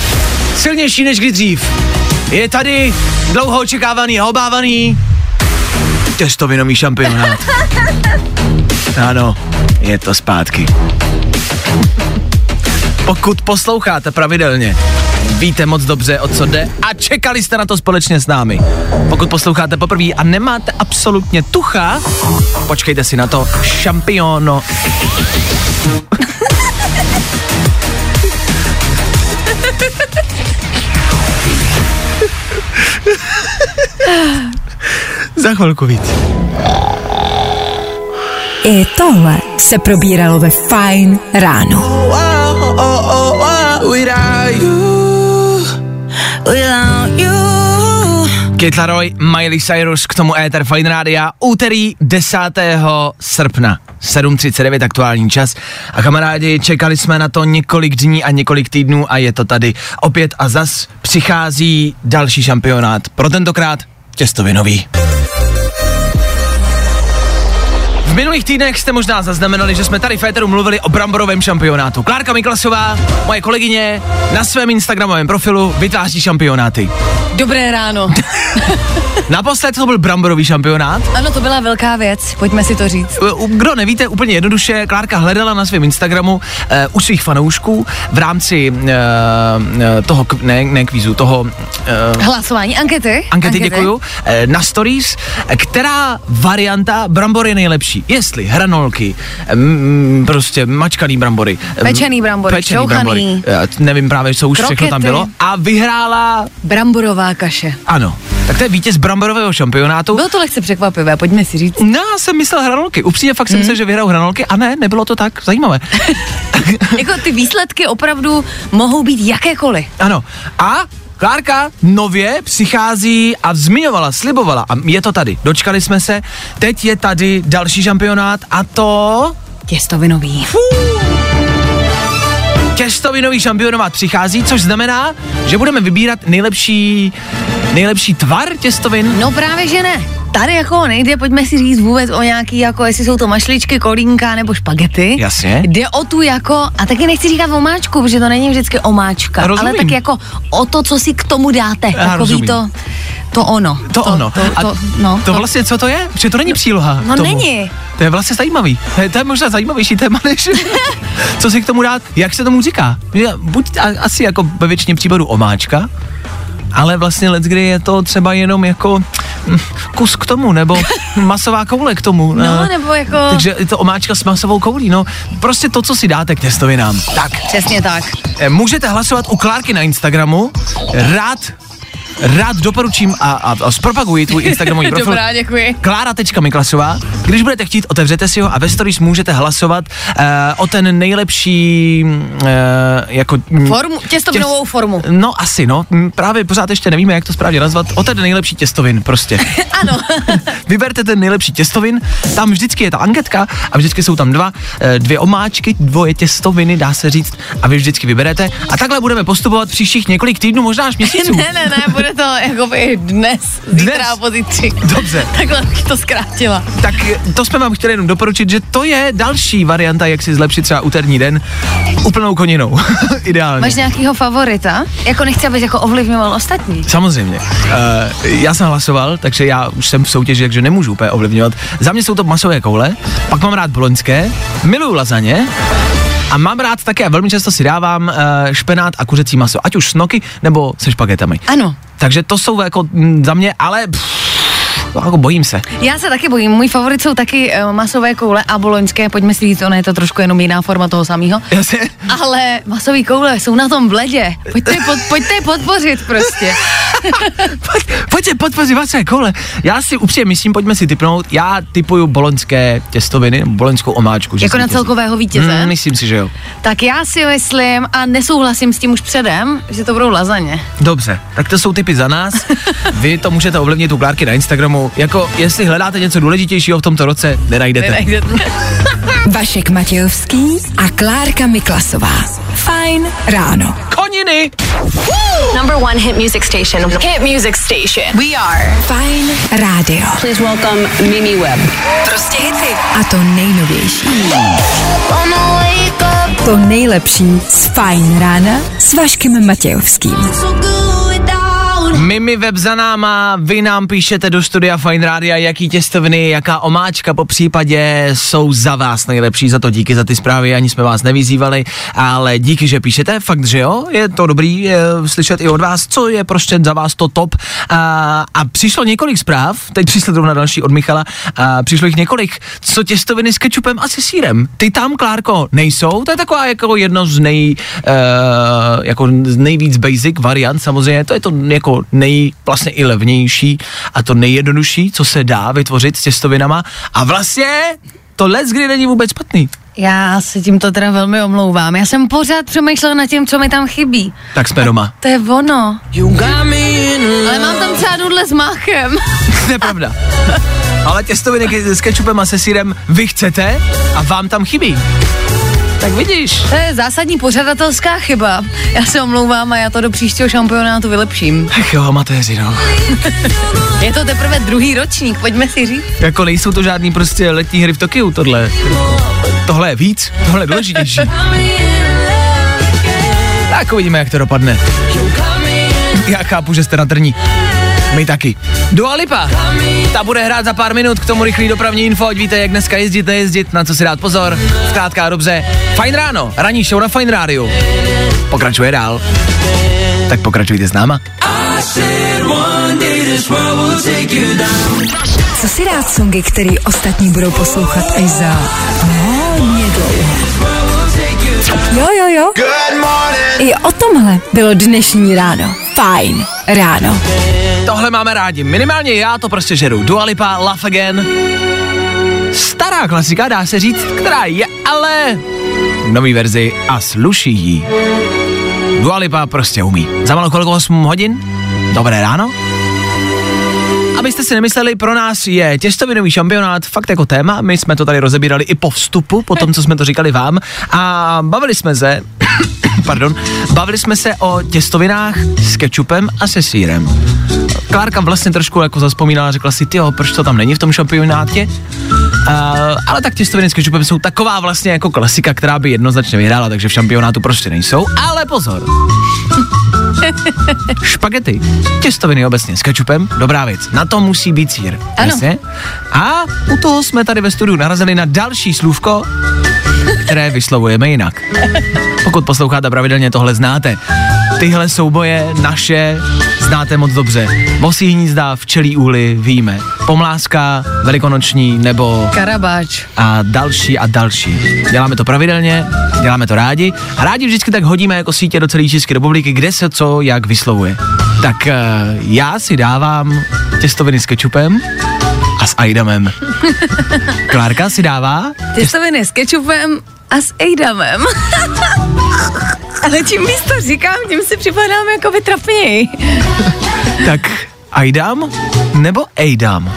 Speaker 4: Silnější než kdy dřív. Je tady dlouho očekávaný a obávaný testovinový šampionát. (laughs) Ano, je to zpátky. Pokud posloucháte pravidelně, víte moc dobře, o co jde a čekali jste na to společně s námi. Pokud posloucháte poprvé a nemáte absolutně tucha, počkejte si na to. Šampiono. Za chvilku víc.
Speaker 2: I tohle se probíralo ve Fine ráno. Oh, oh,
Speaker 4: Kid Laroi, Miley Cyrus, k tomu Ether Fine Rádia, úterý 10. srpna, 7.39 aktuální čas. A kamarádi, čekali jsme na to několik dní a několik týdnů a je to tady opět a zas přichází další šampionát. Pro tentokrát těstovinový. V minulých týdnech jste možná zaznamenali, že jsme tady v Féteru mluvili o bramborovém šampionátu. Klárka Miklasová, moje kolegyně, na svém Instagramovém profilu vytváří šampionáty.
Speaker 6: Dobré ráno. (laughs)
Speaker 4: Naposled to byl bramborový šampionát.
Speaker 6: Ano, to byla velká věc, pojďme si to říct.
Speaker 4: Kdo nevíte, úplně jednoduše, Klárka hledala na svém Instagramu uh, u svých fanoušků v rámci uh, uh, toho, ne, ne kvízu, toho uh,
Speaker 6: Hlasování, ankety?
Speaker 4: ankety, děkuju, eh, na stories, která varianta brambor je nejlepší. Jestli hranolky, mm, prostě mačkaný brambory.
Speaker 6: Pečený brambory,
Speaker 4: pečený
Speaker 6: čouchaný.
Speaker 4: brambory, eh, nevím právě, co už všechno tam
Speaker 6: Krokety.
Speaker 4: bylo. A vyhrála,
Speaker 6: Bramborová kaše.
Speaker 4: ano, tak to je vítěz bramborového šampionátu.
Speaker 6: Bylo to lehce překvapivé, pojďme si říct.
Speaker 4: No, já jsem myslel hranolky. Upřímně fakt jsem
Speaker 6: Hmm.
Speaker 4: myslel, že vyhrajou hranolky a ne, nebylo to tak. Zajímavé. (laughs)
Speaker 6: jako ty výsledky opravdu mohou být jakékoliv.
Speaker 4: Ano. A Klárka nově přichází a zmiňovala, slibovala a je to tady. Dočkali jsme se. Teď je tady další šampionát a to...
Speaker 6: Těstovinový.
Speaker 4: Těstovinový šampionát přichází, což znamená, že budeme vybírat nejlepší, nejlepší tvar těstovin.
Speaker 6: No právě, že ne. Tady jako nejde, pojďme si říct vůbec o nějaký, jako jestli jsou to mašličky, kolínka nebo špagety.
Speaker 4: Jasně.
Speaker 6: Jde o tu jako, a taky nechci říkat omáčku, protože to není vždycky omáčka,
Speaker 4: Rozumím.
Speaker 6: ale tak jako o to, co si k tomu dáte.
Speaker 4: Já
Speaker 6: Takový
Speaker 4: rozumím.
Speaker 6: to, to ono.
Speaker 4: To, ono.
Speaker 6: To,
Speaker 4: a
Speaker 6: to, no,
Speaker 4: to vlastně, co to je? Protože to není příloha.
Speaker 6: No
Speaker 4: tomu.
Speaker 6: není.
Speaker 4: To je vlastně zajímavý. To je, to je možná zajímavější téma, než (laughs) co si k tomu dát, jak se tomu říká. Buď a, asi jako ve většině případů omáčka, ale vlastně let, kdy je to třeba jenom jako hm, kus k tomu, nebo (laughs) masová koule k tomu.
Speaker 6: No,
Speaker 4: Eh,
Speaker 6: nebo jako...
Speaker 4: Takže je to omáčka s masovou koulí, no. Prostě to, co si dáte k testovinám. Tak,
Speaker 6: Přesně tak.
Speaker 4: eh, můžete hlasovat u Klárky na Instagramu. Rád Rád doporučím a, a, a zpropaguji tvůj Instagramový (laughs) profil.
Speaker 6: Dobrá, děkuji.
Speaker 4: Klára.miklasová. Když budete chtít, otevřete si ho a ve stories můžete hlasovat uh, o ten nejlepší uh, jako... mm,
Speaker 6: Formu, těstovinovou formu.
Speaker 4: No asi, no. Mm, Právě pořád ještě nevíme, jak to správně nazvat. O ten nejlepší těstovin prostě. (laughs)
Speaker 6: Ano. (laughs)
Speaker 4: Vyberte ten nejlepší těstovin, tam vždycky je ta anketka a vždycky jsou tam dva, eh, dvě omáčky, dvoje těstoviny, dá se říct, a vy vždycky vyberete. A takhle budeme postupovat příštích několik týdnů, možná až měsíců.
Speaker 6: ne, ne, ne, bude to jakoby dnes, zítra a pozítří.
Speaker 4: Dobře. (laughs)
Speaker 6: Takhle bych to zkrátila.
Speaker 4: Tak eh, to jsme vám chtěli jenom doporučit, že to je další varianta, jak si zlepšit třeba úterní den úplnou koninou. (laughs) Ideálně.
Speaker 6: Máš nějakýho favorita? Jako nechci, abys jako ovlivňoval ostatní.
Speaker 4: Samozřejmě. Uh, já jsem hlasoval, takže já už jsem v soutěži, takže nemůžu úplně ovlivňovat. Za mě jsou to masové koule, pak mám rád boloňské, miluju lazaně, a mám rád také, velmi často si dávám uh, špenát a kuřecí maso, ať už s noky nebo se špagetami.
Speaker 6: Ano.
Speaker 4: Takže to jsou jako mm, za mě, ale pff, jako bojím se.
Speaker 6: Já se taky bojím. Můj favorit jsou taky uh, masové koule a boloňské. Pojďme si říct, ono je to trošku jenom jiná forma toho samého. Ale masové koule jsou na tom v ledě. Pojďte pod, pojďte podpořit prostě. (laughs)
Speaker 4: Pojď, pojďte podpořit vaše koule. Já si upřímně myslím, pojďme si typnout, já typuju boloňské těstoviny, boloňskou omáčku. že
Speaker 6: jako na celkového vítěze.
Speaker 4: Mm, myslím si, že jo.
Speaker 6: Tak já si myslím a nesouhlasím s tím už předem, že to budou lazaně.
Speaker 4: Dobře, tak to jsou typy za nás. (laughs) Vy to můžete ovlivnit u Klárky na Instagramu. Jako, jestli hledáte něco důležitějšího v tomto roce, nenajdete.
Speaker 6: Nenajdete. (laughs)
Speaker 2: Vašek Matějovský a Klárka Miklasová. Fajn ráno.
Speaker 4: Koniny!
Speaker 1: Number one hit music station. Hit music station. We are
Speaker 2: Fajn rádio.
Speaker 1: Please welcome Mimi Webb.
Speaker 2: Prostě hity. A to nejnovější. To nejlepší z Fajn rána s Vaškem Matějovským.
Speaker 4: Mimi web za náma, vy nám píšete do studia Fine Rádia, jaký těstoviny, jaká omáčka po případě jsou za vás nejlepší, za to díky za ty zprávy, ani jsme vás nevyzývali, ale díky, že píšete, fakt, že jo, je to dobrý je, slyšet i od vás, co je prostě za vás to top. A, a přišlo několik zpráv, teď přišlo zrovna další od Michala, a přišlo jich několik, co těstoviny s kečupem a se sírem. Ty tam, Klárko, nejsou, to je taková jako jedno z nej, uh, jako nejvíc basic variant, samozřejmě, to je to jako nej, vlastně i levnější a to nejjednodušší, co se dá vytvořit s těstovinama a vlastně to let, kdy není vůbec špatný.
Speaker 6: Já se tímto teda velmi omlouvám. Já jsem pořád přemýšlela nad tím, co mi tam chybí.
Speaker 4: Tak jsme doma.
Speaker 6: To je ono. Ale mám tam třeba nudle s máchem. (laughs)
Speaker 4: to je pravda. Ale těstoviny s kečupem a se sírem vy chcete a vám tam chybí. Tak vidíš.
Speaker 6: To je zásadní pořadatelská chyba. Já se omlouvám a já to do příštího šampionátu vylepším.
Speaker 4: Ach jo, amatéři, no. (laughs)
Speaker 6: Je to teprve druhý ročník, pojďme si říct.
Speaker 4: Jako nejsou to žádný prostě letní hry v Tokiu, tohle. Tohle je víc, tohle je důležitější. Tak uvidíme, jak to dopadne. Já chápu, že jste na trní. My taky. Dua Lipa. Ta bude hrát za pár minut, k tomu rychlý dopravní info, ať víte, jak dneska jezdit, nejezdit, na co si dát pozor. Zkrátka dobře. Fajn ráno, ranní show na Fajn rádiu. Pokračuje dál. Tak pokračujte s náma.
Speaker 2: Co si rád songy, který ostatní budou poslouchat až za hodně dlouho. Jo, jo, jo. I o tomhle bylo dnešní ráno. Fajn ráno.
Speaker 4: Tohle máme rádi. Minimálně já to prostě žeru. Dua Lipa, Laugh Again. Stará klasika, dá se říct, která je ale v nový verzi a sluší jí. Dua Lipa prostě umí. Za malou kolik 8 hodin? Dobré ráno. Abyste si nemysleli, pro nás je těstovinový šampionát fakt jako téma. My jsme to tady rozebírali i po vstupu, po tom, co jsme to říkali vám. A bavili jsme se, (coughs) pardon, bavili jsme se o těstovinách s kečupem a se sírem. Klárka vlastně trošku jako zaspomínala, řekla si, tyjo, proč to tam není v tom šampionátě? Uh, ale tak těstoviny s kečupem jsou taková vlastně jako klasika, která by jednoznačně vyhrála, takže v šampionátu prostě nejsou. Ale pozor. (laughs) Špagety, těstoviny obecně s kečupem, dobrá věc. Na to musí být sír.
Speaker 6: Ano.
Speaker 4: Jasně? A u toho jsme tady ve studiu narazili na další slůvko, které vyslovujeme jinak. Pokud posloucháte pravidelně, tohle znáte. Tyhle souboje naše znáte moc dobře. Vosí hnízda, včelí úly, víme. Pomlázka, velikonoční nebo
Speaker 6: Karabáč.
Speaker 4: a další a další. Děláme to pravidelně, děláme to rádi a rádi vždycky tak hodíme jako sítě do celé České republiky, kde se co jak vyslovuje. Tak uh, já si dávám těstoviny s kečupem a s ajdamem. (laughs) Klárka si dává
Speaker 6: Těstoviny s kečupem a s ejdamem. (laughs) Ale čím víc to říkám, tím si připadám jako vytrapněji.
Speaker 4: tak ajdam nebo ejdam?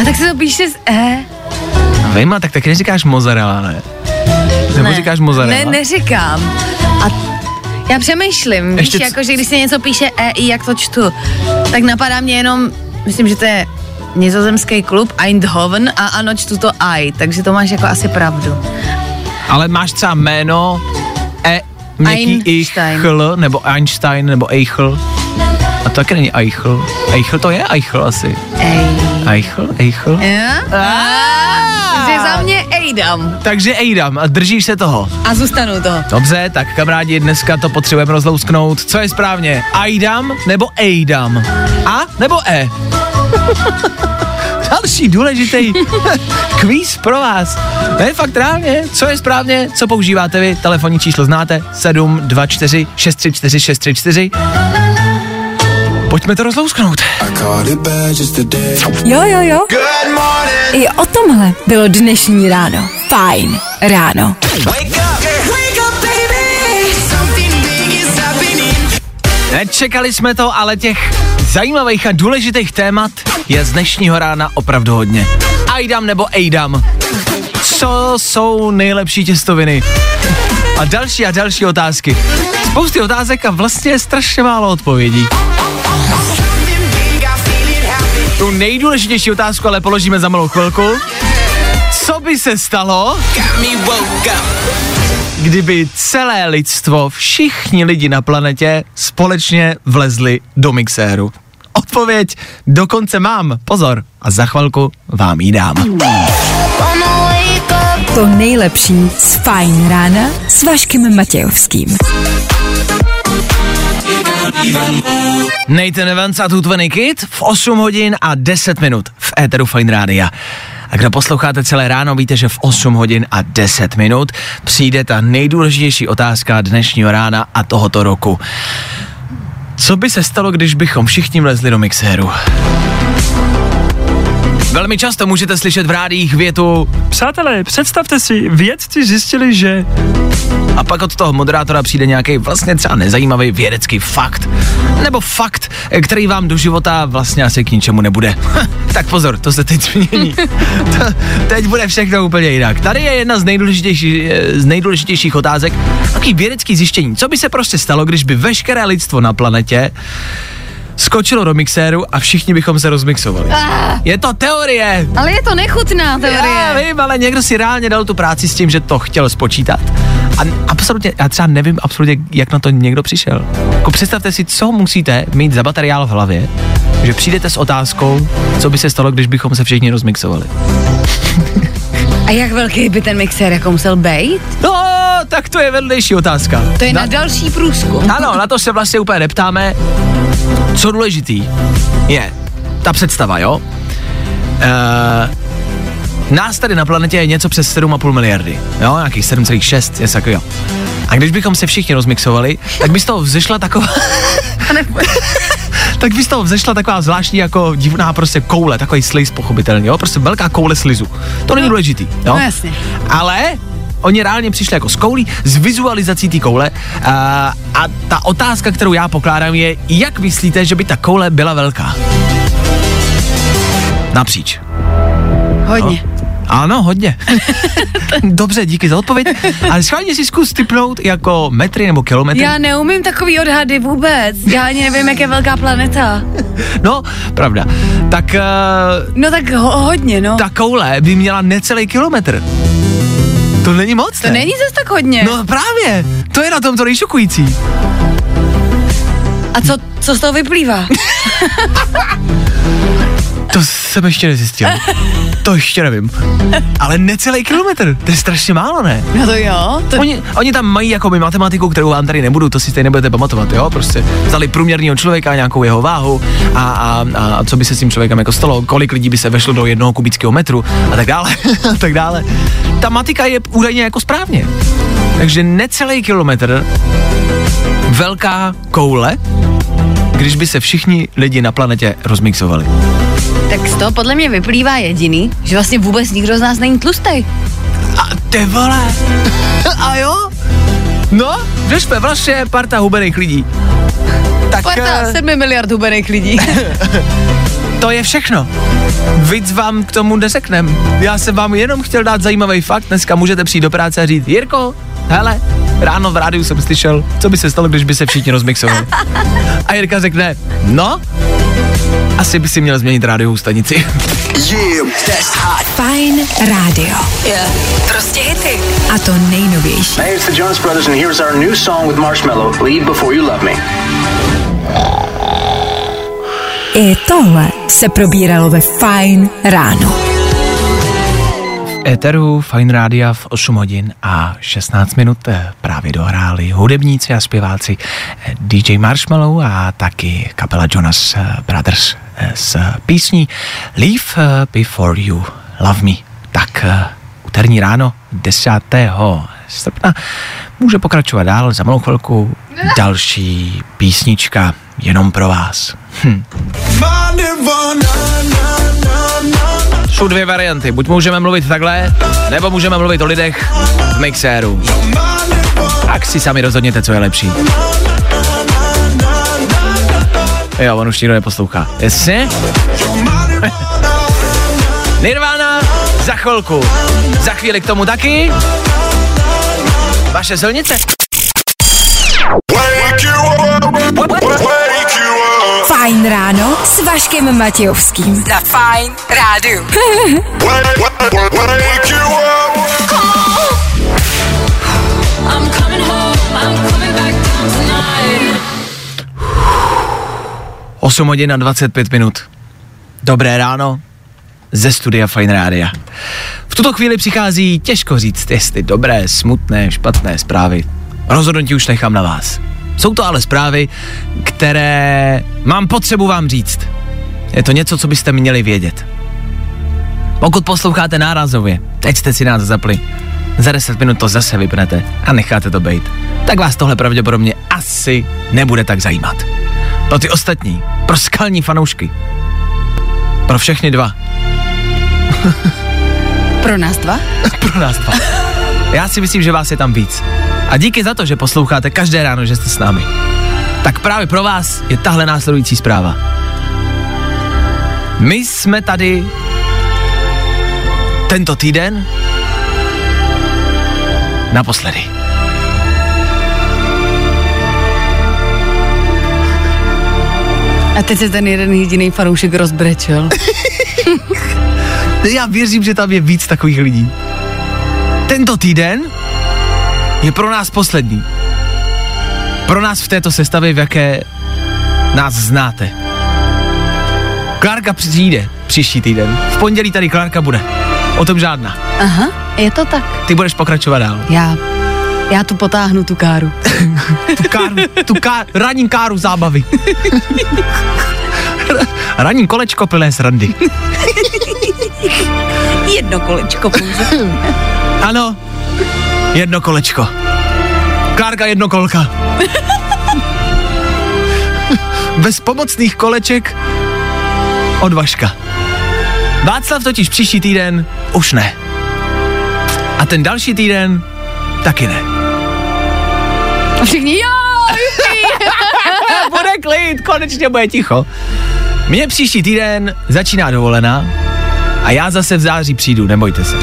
Speaker 6: A tak se to píše z E.
Speaker 4: Vejma, tak taky neříkáš mozzarella, ne? Nebo
Speaker 6: ne.
Speaker 4: říkáš mozzarella?
Speaker 6: Ne, neříkám. A já přemýšlím,
Speaker 4: Ještě
Speaker 6: víš,
Speaker 4: c-
Speaker 6: jako, že když se něco píše E, I, jak to čtu, tak napadá mě jenom, myslím, že to je nizozemský klub Eindhoven a ano, čtu to I, takže to máš jako asi pravdu.
Speaker 4: Ale máš třeba jméno E, měkký
Speaker 6: Einstein.
Speaker 4: Eichl, nebo Einstein, nebo Eichl. A to taky není Eichl. Eichl to je Eichl asi.
Speaker 6: Ej.
Speaker 4: Eichl, Eichl.
Speaker 6: Ja? Takže za mě Ejdam.
Speaker 4: Takže Ejdam, a držíš se toho.
Speaker 6: A zůstanu toho.
Speaker 4: Dobře, tak kamarádi, dneska to potřebujeme rozlousknout. Co je správně? Aidam nebo Ejdam? A nebo E? (laughs) Další důležitý (laughs) kvíz pro vás. Ne, fakt reálně, co je správně, co používáte vy, telefonní číslo znáte, 724 634 634. Pojďme to rozlousknout.
Speaker 2: Jo, jo, jo. I o tomhle bylo dnešní ráno. Fajn ráno.
Speaker 4: Nečekali jsme to, ale těch zajímavých a důležitých témat je z dnešního rána opravdu hodně. Ajdam nebo Ejdam. Co jsou nejlepší těstoviny? A další a další otázky. Spousty otázek a vlastně strašně málo odpovědí. Tu nejdůležitější otázku ale položíme za malou chvilku. Co by se stalo, kdyby celé lidstvo, všichni lidi na planetě společně vlezli do mixéru? Odpověď dokonce mám, pozor, a za chvilku vám ji dám.
Speaker 2: To nejlepší z Fajn rána s Vaškem Matějovským.
Speaker 4: Nathan Evans a Tutvený Kid v 8 hodin a 10 minut v éteru Fine Rádia. A kdo posloucháte celé ráno, víte, že v 8 hodin a 10 minut přijde ta nejdůležitější otázka dnešního rána a tohoto roku. Co by se stalo, když bychom všichni vlezli do mixéru? Velmi často můžete slyšet v rádích větu
Speaker 11: Přátelé, představte si, vědci zjistili, že...
Speaker 4: a pak od toho moderátora přijde nějaký vlastně třeba nezajímavý vědecký fakt. Nebo fakt, který vám do života vlastně asi k ničemu nebude. tak pozor, to se teď změní. to, teď bude všechno úplně jinak. Tady je jedna z nejdůležitějších, z nejdůležitějších otázek. Taký vědecký zjištění. Co by se prostě stalo, když by veškeré lidstvo na planetě skočilo do mixéru a všichni bychom se rozmixovali.
Speaker 6: Ah,
Speaker 4: Je to teorie.
Speaker 6: ale je to nechutná teorie.
Speaker 4: Já vím, ale někdo si reálně dal tu práci s tím, že to chtěl spočítat. A absolutně, já třeba nevím absolutně, jak na to někdo přišel. Jako představte si, co musíte mít za materiál v hlavě, že přijdete s otázkou, co by se stalo, když bychom se všichni rozmixovali. (laughs)
Speaker 6: A jak velký by ten mixér jako musel být?
Speaker 4: No, tak to je vedlejší otázka.
Speaker 6: To je na, na další průzkum.
Speaker 4: Ano, na to se vlastně úplně neptáme. Co důležitý je ta představa, jo? Uh, nás tady na planetě je něco přes 7,5 miliardy, jo, nějakých 7,6, je takový, jo. A když bychom se všichni rozmixovali, tak by z toho vzešla taková... (laughs) (laughs) tak by z toho vzešla taková zvláštní jako divná prostě koule, takový sliz pochopitelně, jo, prostě velká koule slizu. To není důležitý, jo.
Speaker 6: No jasně.
Speaker 4: Ale oni reálně přišli jako s koulí, s vizualizací té koule a, a ta otázka, kterou já pokládám je, jak myslíte, že by ta koule byla velká? Napříč.
Speaker 6: Hodně.
Speaker 4: Ano, hodně. (laughs) Dobře, díky za odpověď. Ale schválně si zkus typnout jako metry nebo kilometry.
Speaker 6: Já neumím takový odhady vůbec. Já ani nevím, jak je velká planeta.
Speaker 4: No, pravda. Tak uh,
Speaker 6: No tak ho- hodně, no.
Speaker 4: ta koule by měla necelý kilometr. To není moc,
Speaker 6: To
Speaker 4: ne?
Speaker 6: není zase tak hodně.
Speaker 4: No právě, to je na tom to nejšokující.
Speaker 6: A co, co z toho vyplývá? (laughs)
Speaker 4: To jsem ještě nezjistil. To ještě nevím. Ale necelý kilometr, to je strašně málo, ne?
Speaker 6: No to jo. To...
Speaker 4: Oni, oni tam mají jako by matematiku, kterou vám tady nebudu, to si stejně nebudete pamatovat, jo? Prostě vzali průměrného člověka, nějakou jeho váhu a, a, a, co by se s tím člověkem jako stalo, kolik lidí by se vešlo do jednoho kubického metru a tak dále, (laughs) a tak dále. Ta matika je údajně jako správně. Takže necelý kilometr, velká koule, když by se všichni lidi na planetě rozmixovali.
Speaker 6: Tak z toho podle mě vyplývá jediný, že vlastně vůbec nikdo z nás není tlustý.
Speaker 4: A ty vole. (laughs) A jo? No, že jsme vlastně parta hubených lidí. Tak
Speaker 6: Parta
Speaker 4: eh,
Speaker 6: 7 miliard hubených lidí. (laughs)
Speaker 4: to je všechno. Víc vám k tomu neřeknem. Já jsem vám jenom chtěl dát zajímavý fakt. Dneska můžete přijít do práce a říct, Jirko, hele, ráno v rádiu jsem slyšel, co by se stalo, když by se všichni rozmixovali. (laughs) A Jirka řekne, no, asi by si měl změnit rádiovou stanici.
Speaker 2: Fajn rádio. Prostě hity. A to nejnovější.
Speaker 8: Hey, it's the Jonas Brothers, and here's our new song with Marshmello, Leave Before You Love Me.
Speaker 2: I tohle se probíralo ve Fajn ráno.
Speaker 4: Eteru Fine Rádia v 8 hodin a 16 minut eh, právě dohráli hudebníci a zpěváci eh, DJ Marshmallow a taky kapela Jonas eh, Brothers s písní Leave Before You Love Me. Tak úterní ráno 10. srpna může pokračovat dál za malou chvilku další písnička jenom pro vás. Hm. Jsou dvě varianty. Buď můžeme mluvit takhle, nebo můžeme mluvit o lidech v mixéru. Tak si sami rozhodněte, co je lepší. Jo, on už nikdo neposlouchá. Jasně? (laughs) Nirvana za chvilku. Za chvíli k tomu taky. Vaše silnice.
Speaker 2: Vaškem Matějovským. Za Fajn
Speaker 1: tonight.
Speaker 4: 8 hodin a 25 minut. Dobré ráno ze studia Fine Rádia. V tuto chvíli přichází těžko říct, jestli dobré, smutné, špatné zprávy. Rozhodnutí už nechám na vás. Jsou to ale zprávy, které mám potřebu vám říct. Je to něco, co byste měli vědět. Pokud posloucháte nárazově, teď jste si nás zapli, za 10 minut to zase vypnete a necháte to být, tak vás tohle pravděpodobně asi nebude tak zajímat. Pro ty ostatní, pro skalní fanoušky, pro všechny dva, (laughs)
Speaker 6: Pro nás dva? (laughs)
Speaker 4: Pro nás dva. Já si myslím, že vás je tam víc. A díky za to, že posloucháte každé ráno, že jste s námi. Tak právě pro vás je tahle následující zpráva. My jsme tady tento týden naposledy.
Speaker 6: A teď se ten jeden jediný fanoušek rozbrečel. (laughs)
Speaker 4: Já věřím, že tam je víc takových lidí. Tento týden je pro nás poslední. Pro nás v této sestavě, v jaké nás znáte. Klárka přijde příští týden. V pondělí tady Klárka bude. O tom žádná.
Speaker 6: Aha, je to tak.
Speaker 4: Ty budeš pokračovat dál.
Speaker 6: Já, já tu potáhnu tu káru. (laughs)
Speaker 4: tu káru, tu ká, ranní káru zábavy. (laughs) ranní kolečko plné srandy. (laughs)
Speaker 6: Jedno kolečko pouze.
Speaker 4: ano, jedno kolečko. Klárka jedno kolka. Bez pomocných koleček od Vaška. Václav totiž příští týden už ne. A ten další týden taky ne.
Speaker 6: A všichni, jo, (laughs)
Speaker 4: bude klid, konečně bude ticho. Mně příští týden začíná dovolená a já zase v září přijdu, nebojte se.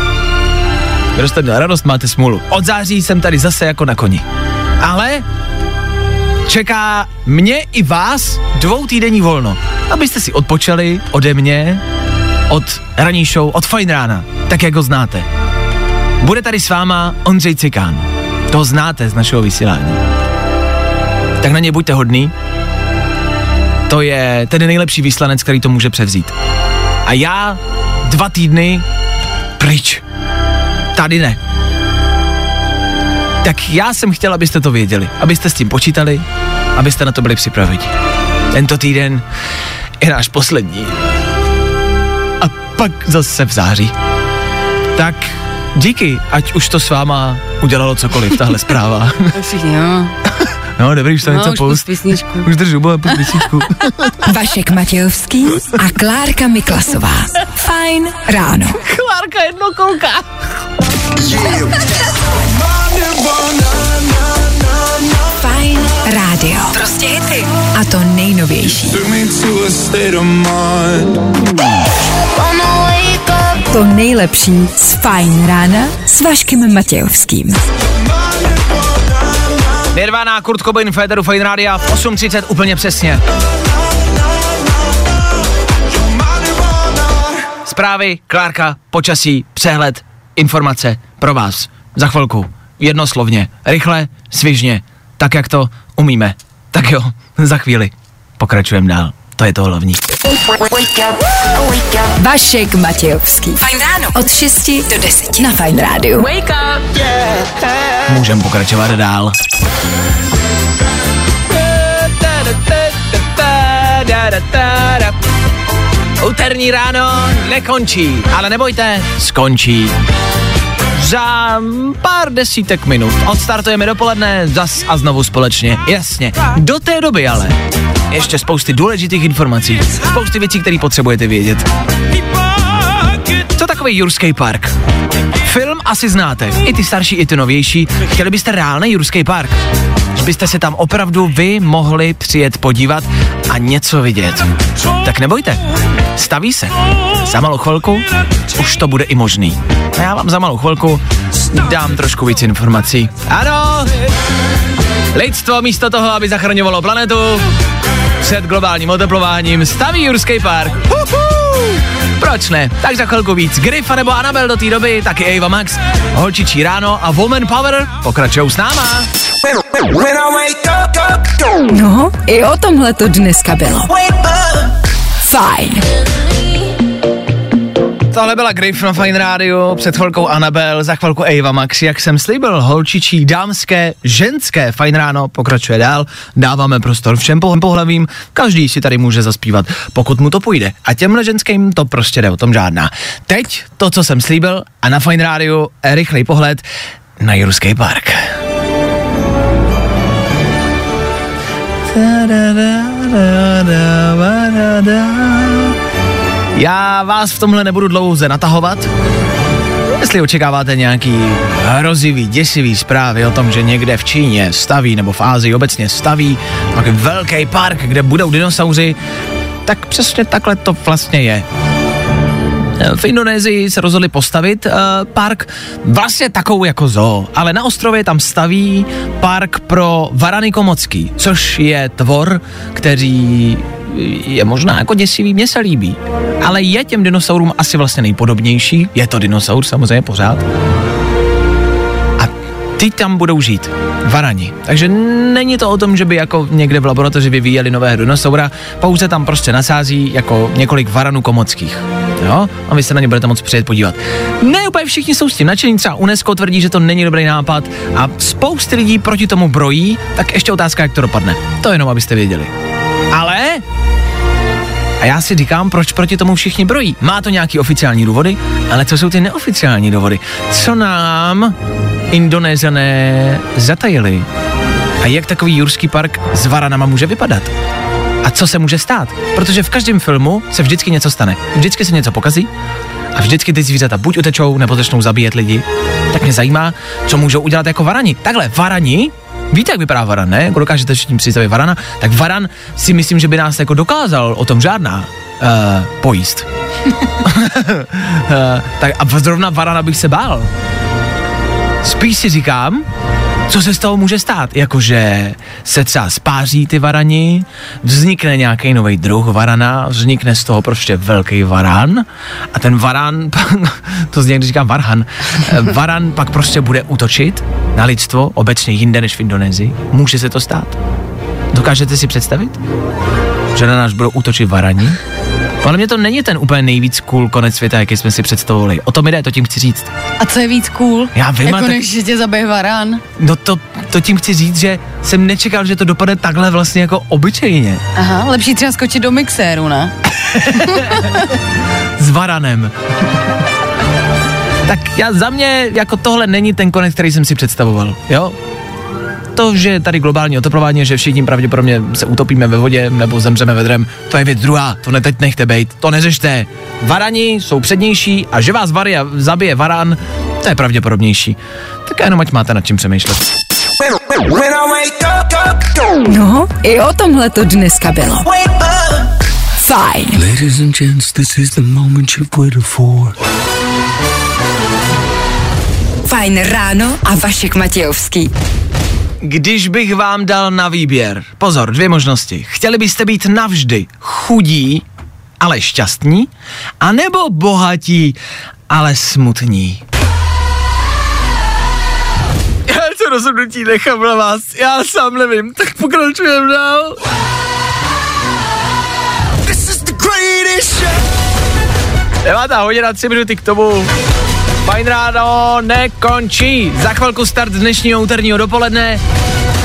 Speaker 4: Kdo jste měl radost, máte smůlu. Od září jsem tady zase jako na koni. Ale čeká mě i vás dvou týdenní volno, abyste si odpočali ode mě, od ranní show, od Fine rána, tak jak ho znáte. Bude tady s váma Ondřej Cikán. To znáte z našeho vysílání. Tak na ně buďte hodný. To je ten nejlepší výslanec, který to může převzít. A já dva týdny pryč. Tady ne. Tak já jsem chtěl, abyste to věděli, abyste s tím počítali, abyste na to byli připraveni. Tento týden je náš poslední. A pak zase v září. Tak díky, ať už to s váma udělalo cokoliv, tahle zpráva. (laughs)
Speaker 6: Všichni, jo. (laughs)
Speaker 4: No, dobrý, už to
Speaker 6: No,
Speaker 4: něco
Speaker 6: už
Speaker 4: poust.
Speaker 6: pust písničku.
Speaker 4: Už držu, bude pust písničku. (laughs)
Speaker 2: Vašek Matějovský a Klárka Miklasová. Fajn ráno.
Speaker 4: Klárka jednokolka.
Speaker 2: Fajn to nejnovější. To nejlepší z Fajn rána s Vaškem Matějovským.
Speaker 4: Nirvana, Kurt Cobain, Federu, Fine Rádia v 8.30 úplně přesně. Zprávy, Klárka, počasí, přehled, informace pro vás. Za chvilku, jednoslovně, rychle, svižně, tak jak to umíme. Tak jo, za chvíli pokračujeme dál. To je to hlavní.
Speaker 2: Vašek Matějovský. Fajn ráno. Od 6 do 10 na Fajn rádiu.
Speaker 6: Wake up.
Speaker 4: Můžeme pokračovat dál. Úterní ráno nekončí, ale nebojte, skončí. Za pár desítek minut odstartujeme dopoledne zas a znovu společně, jasně. Do té doby ale ještě spousty důležitých informací, spousty věcí, které potřebujete vědět. Co takový Jurský park? Film asi znáte, i ty starší, i ty novější. Chtěli byste reálný Jurský park? Byste se tam opravdu vy mohli přijet podívat a něco vidět. Tak nebojte, staví se. Za malou chvilku už to bude i možný. A já vám za malou chvilku dám trošku víc informací. Ano, lidstvo místo toho, aby zachraňovalo planetu před globálním oteplováním, staví Jurský park. Huhu! Proč ne? Tak za chvilku víc. Griff nebo Anabel do té doby, taky Ava Max, Holčičí ráno a Woman Power pokračují s náma.
Speaker 2: No, i o tomhle to dneska bylo. Fajn.
Speaker 4: Tohle byla Griff na Fine Radio, před chvilkou Anabel, za chvilku Ava Max, jak jsem slíbil, holčičí, dámské, ženské Fine Ráno pokračuje dál, dáváme prostor všem pohl- pohlavím, každý si tady může zaspívat, pokud mu to půjde. A těmhle ženským to prostě jde, o tom žádná. Teď to, co jsem slíbil, a na Fine Radio rychlej pohled na Jurský park. Já vás v tomhle nebudu dlouze natahovat. Jestli očekáváte nějaký hrozivý, děsivý zprávy o tom, že někde v Číně staví, nebo v Ázii obecně staví takový velký park, kde budou dinosauři, tak přesně takhle to vlastně je. V Indonésii se rozhodli postavit uh, park vlastně takovou jako zoo, ale na ostrově tam staví park pro varany komocký, což je tvor, který je možná jako děsivý, mně se líbí. Ale je těm dinosaurům asi vlastně nejpodobnější, je to dinosaur samozřejmě pořád. Ty tam budou žít, varani. Takže není to o tom, že by jako někde v laboratoři vyvíjeli nového dinosaura, pouze tam prostě nasází jako několik varanů komockých. Jo? A vy se na ně budete moc přijet podívat. Ne úplně všichni jsou s tím nadšení, třeba UNESCO tvrdí, že to není dobrý nápad a spousty lidí proti tomu brojí, tak ještě otázka, jak to dopadne. To jenom, abyste věděli. Ale a já si říkám, proč proti tomu všichni brojí. Má to nějaký oficiální důvody, ale co jsou ty neoficiální důvody? Co nám indonézané zatajili? A jak takový jurský park s varanama může vypadat? A co se může stát? Protože v každém filmu se vždycky něco stane. Vždycky se něco pokazí a vždycky ty zvířata buď utečou, nebo začnou zabíjet lidi. Tak mě zajímá, co můžou udělat jako varani. Takhle, varani Víte, jak vypadá varan, ne? Jako dokážete tím představit varana? Tak varan si myslím, že by nás jako dokázal o tom žádná uh, pojíst. uh, (laughs) tak a zrovna varana bych se bál. Spíš si říkám, co se z toho může stát? Jakože se třeba spáří ty varani, vznikne nějaký nový druh varana, vznikne z toho prostě velký varan a ten varan, (laughs) to z někdy říkám varhan, varan pak prostě bude útočit na lidstvo, obecně jinde než v Indonésii. Může se to stát? Dokážete si představit? Že na nás budou útočit varani? Ale mě to není ten úplně nejvíc cool konec světa, jaký jsme si představovali. O tom jde, to tím chci říct.
Speaker 6: A co je víc cool?
Speaker 4: Já vím,
Speaker 6: jako
Speaker 4: tak...
Speaker 6: že tě zabije varán.
Speaker 4: No to, to tím chci říct, že jsem nečekal, že to dopadne takhle vlastně jako obyčejně.
Speaker 6: Aha, lepší třeba skočit do mixéru, ne? (laughs)
Speaker 4: S varanem. tak já za mě, jako tohle není ten konec, který jsem si představoval, jo? To, že tady globální oteplování, že všichni pravděpodobně se utopíme ve vodě nebo zemřeme vedrem, to je věc druhá, to ne teď nechte bejt, to neřešte. Varani jsou přednější a že vás varia zabije varan, to je pravděpodobnější. Tak jenom ať máte nad čím přemýšlet.
Speaker 2: No, i o tomhle to dneska bylo. Fajn.
Speaker 3: Ladies and gents, this is the moment you've waited for.
Speaker 2: Fajn ráno a Vašek Matějovský.
Speaker 4: Když bych vám dal na výběr, pozor, dvě možnosti. Chtěli byste být navždy chudí, ale šťastní, anebo bohatí, ale smutní? Já to rozhodnutí nechám na vás, já sám nevím, tak pokračujeme dál. Devátá hodina, tři minuty k tomu. Fajn ráno nekončí. Za chvilku start dnešního úterního dopoledne.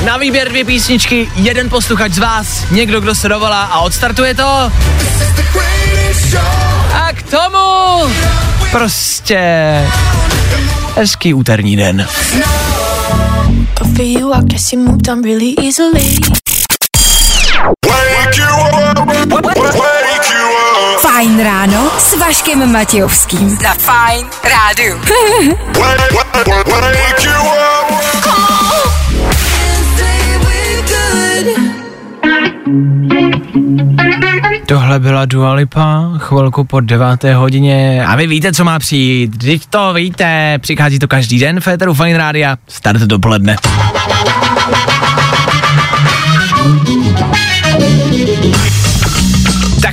Speaker 4: Na výběr dvě písničky, jeden posluchač z vás, někdo, kdo se dovolá a odstartuje to. A k tomu prostě hezký úterní den.
Speaker 2: Fajn ráno s Vaškem Matějovským. Za Fajn rádu. (laughs)
Speaker 4: Tohle byla Dua Lipa, chvilku po deváté hodině. A vy víte, co má přijít. Vždyť to víte, přichází to každý den v Féteru Fine Rádia. Start dopoledne.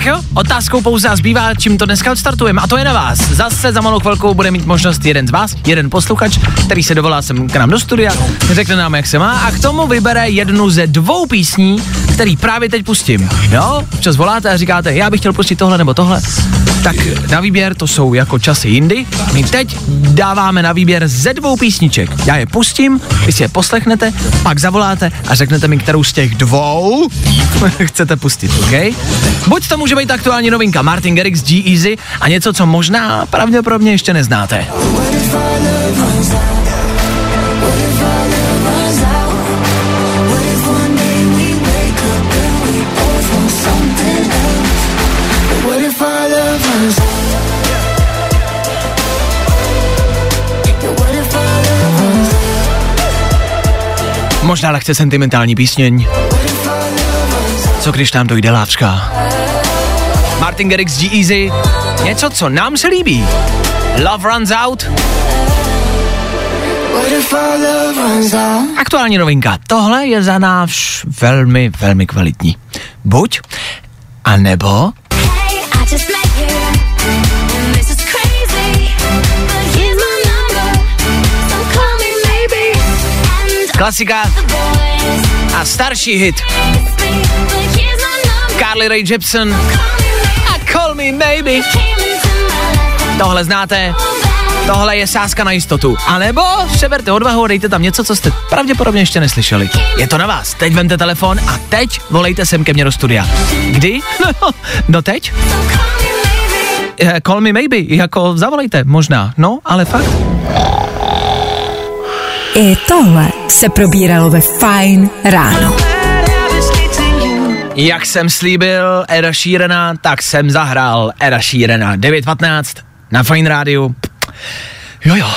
Speaker 4: Jo, otázkou pouze a zbývá, čím to dneska odstartujeme. A to je na vás. Zase za malou chvilku bude mít možnost jeden z vás, jeden posluchač, který se dovolá sem k nám do studia, řekne nám, jak se má a k tomu vybere jednu ze dvou písní, který právě teď pustím. Jo, včas voláte a říkáte, já bych chtěl pustit tohle nebo tohle. Tak na výběr to jsou jako časy jindy. My teď dáváme na výběr ze dvou písniček. Já je pustím, vy si je poslechnete, pak zavoláte a řeknete mi, kterou z těch dvou (laughs) chcete pustit, OK? Buď to může být aktuální novinka Martin Garrix G-Easy a něco, co možná pravděpodobně ještě neznáte. Možná lehce sentimentální písněň. Co když nám dojde lávčka? Martin Garrix G Easy. Něco, co nám se líbí. Love Runs Out. Aktuální novinka. Tohle je za nás velmi, velmi kvalitní. Buď, a nebo klasika a starší hit. Carly Rae Jepsen Call Me Maybe. Tohle znáte? Tohle je sázka na jistotu. A nebo seberte odvahu a dejte tam něco, co jste pravděpodobně ještě neslyšeli. Je to na vás. Teď vemte telefon a teď volejte sem ke mně do studia. Kdy? (laughs) No teď? Eh, Call me maybe, jako zavolejte, možná, no, ale fakt.
Speaker 2: I tohle se probíralo ve Fine ráno.
Speaker 4: Jak jsem slíbil Eda Sheerana, tak jsem zahrál Eda Sheerana 9.15 na Fine rádiu. Jo jo.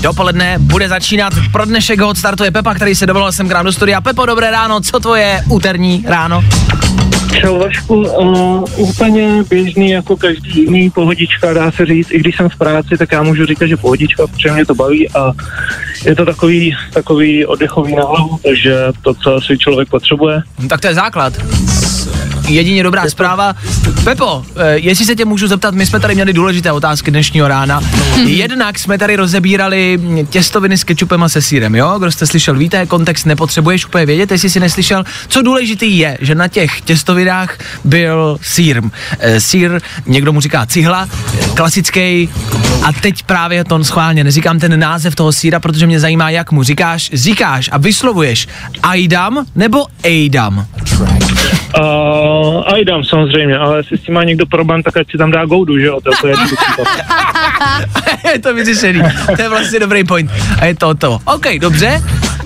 Speaker 4: Dopoledne bude začínat, pro dnešek ho odstartuje Pepa, který se dovolil sem k nám do studia. Pepo, dobré ráno, co tvoje úterní ráno?
Speaker 12: Vašku, uh, úplně běžný jako každý jiný, pohodička dá se říct, i když jsem v práci, tak já můžu říkat, že pohodička, protože mě to baví a je to takový, takový oddechový na hlavu, takže to, co asi člověk potřebuje.
Speaker 4: No, tak to je základ. Jedině dobrá zpráva. Pepo, eh, jestli se tě můžu zeptat, my jsme tady měli důležité otázky dnešního rána. Jednak jsme tady rozebírali těstoviny s kečupem a se sírem, jo? Kdo jste slyšel, víte, kontext nepotřebuješ úplně vědět, jestli si neslyšel. Co důležitý je, že na těch těstovinách byl sír. E, sír, někdo mu říká cihla, klasický. A teď právě to schválně neříkám ten název toho síra, protože mě zajímá, jak mu říkáš, říkáš a vyslovuješ Aidam nebo Eidam.
Speaker 12: Uh, a jdám samozřejmě, ale jestli s tím má někdo problém, tak ať si tam dá goudu, že jo, to, to je (laughs)
Speaker 4: je to vyřešený. To je vlastně dobrý point. A je to to. OK, dobře.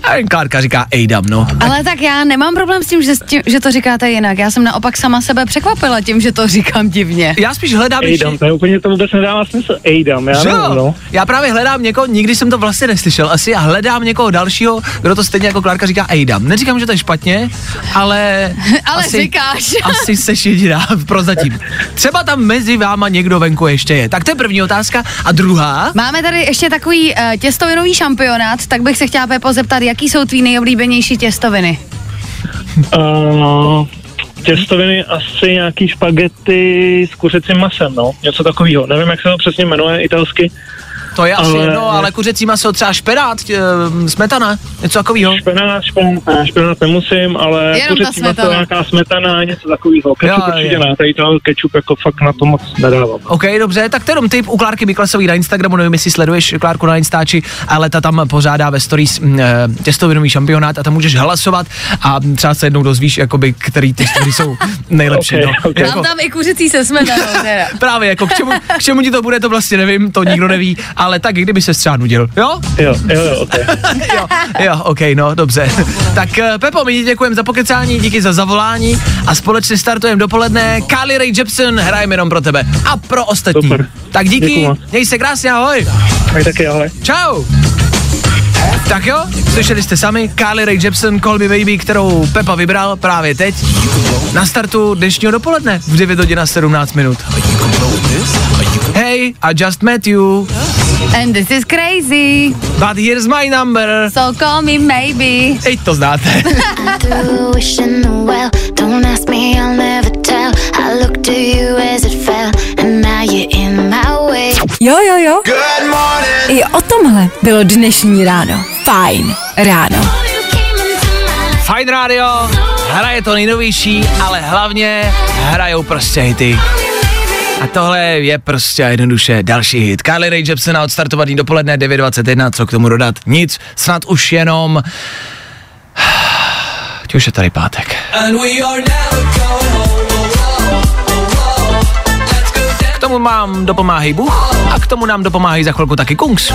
Speaker 4: A Klárka říká Ejdam, no.
Speaker 6: Ale tak já nemám problém s tím že, s tím, že to říkáte jinak. Já jsem naopak sama sebe překvapila tím, že to říkám divně.
Speaker 4: Já spíš hledám
Speaker 12: Ejdam, to je úplně to vůbec nedává smysl. Ejdam, já nevím, no.
Speaker 4: Já právě hledám někoho, nikdy jsem to vlastně neslyšel asi, a hledám někoho dalšího, kdo to stejně jako Klárka říká Ejdam. Neříkám, že to je špatně, ale... (laughs)
Speaker 6: Ale
Speaker 4: asi,
Speaker 6: říkáš. (laughs)
Speaker 4: Asi seš jediná prozatím. Třeba tam mezi váma někdo venku ještě je. Tak to je první otázka. A druhá?
Speaker 6: Máme tady ještě takový uh, těstovinový šampionát, tak bych se chtěla Pepo zeptat, jaký jsou tvý nejoblíbenější těstoviny?
Speaker 12: Uh, těstoviny asi nějaký špagety s kuřecím masem, no, něco takového. Nevím, jak se to přesně jmenuje italsky.
Speaker 4: To je asi
Speaker 12: Ale-
Speaker 4: jedno, ale kuřecí maso, třeba špenát, tě, smetana, něco takového.
Speaker 12: Špenát, špenát, špenát nemusím, ale
Speaker 6: Jenom
Speaker 12: kuřecí maso, nějaká smetana, něco takového. Kečup
Speaker 4: Jo,
Speaker 12: určitě ne, tady to kečup jako fakt na to moc nedávám.
Speaker 4: OK, dobře, tak to je jenom tip u Klárky Miklasový na Instagramu, nevím, jestli sleduješ Klárku na Instači, ale ta tam pořádá ve stories mm, eh, těstovinový šampionát a tam můžeš hlasovat a třeba se jednou dozvíš, jakoby, který testoviny jsou nejlepší.
Speaker 12: Ok,
Speaker 4: no.
Speaker 12: ok.
Speaker 6: Mám tam i kuřecí se smetanou.
Speaker 4: Právě, jako k čemu, k čemu ti to bude, to vlastně nevím, to nikdo neví, ale tak, kdyby se třeba nudil, jo?
Speaker 12: Jo, jo, jo, okay. (laughs)
Speaker 4: jo, jo, ok, no, dobře. tak eh, Pepo, my děkujeme za pokecání, díky za zavolání a společně startujeme dopoledne. Carly Rae Jepsen, hrajeme jenom pro tebe a pro ostatní.
Speaker 12: Super.
Speaker 4: Tak díky,
Speaker 12: Děkuju
Speaker 4: měj se krásně, ahoj.
Speaker 12: Tak taky, ahoj.
Speaker 4: Čau. Tak jo, slyšeli jste sami, Carly Rae Jepsen, Call Me Baby, kterou Pepa vybral právě teď na startu dnešního dopoledne v 9 hodin a 17 minut. Hey, I just met you,
Speaker 6: And this is crazy.
Speaker 4: but here's my number.
Speaker 6: So call me maybe.
Speaker 4: Teď to znáte.
Speaker 13: And now.
Speaker 2: Jo, jo, jo. I o tomhle bylo dnešní ráno. Fajn ráno.
Speaker 4: Fine Radio, hraje to nejnovější, ale hlavně hrajou prostě hity. A tohle je prostě jednoduše další hit. Carly Rae Jepsen odstartovaný dopoledne 9.21, co k tomu dodat? Nic, snad už jenom... (sighs) Ať už je tady pátek. K tomu mám dopomáhej Bůh a k tomu nám dopomáhají za chvilku taky Kungs.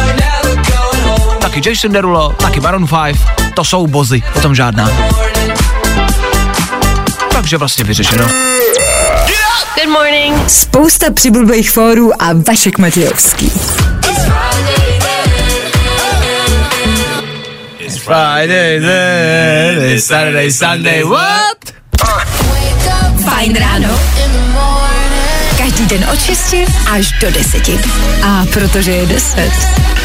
Speaker 4: Taky Jason Derulo, taky Maroon 5, to jsou bozy, o tom žádná. Takže vlastně vyřešeno.
Speaker 1: Good morning.
Speaker 2: Spousta přibulbých fórů a Vašek Matějovský.
Speaker 4: Friday, Saturday, Saturday, Sunday, what?
Speaker 2: Fajn ráno. Každý den od 6 až do 10. A protože je 10.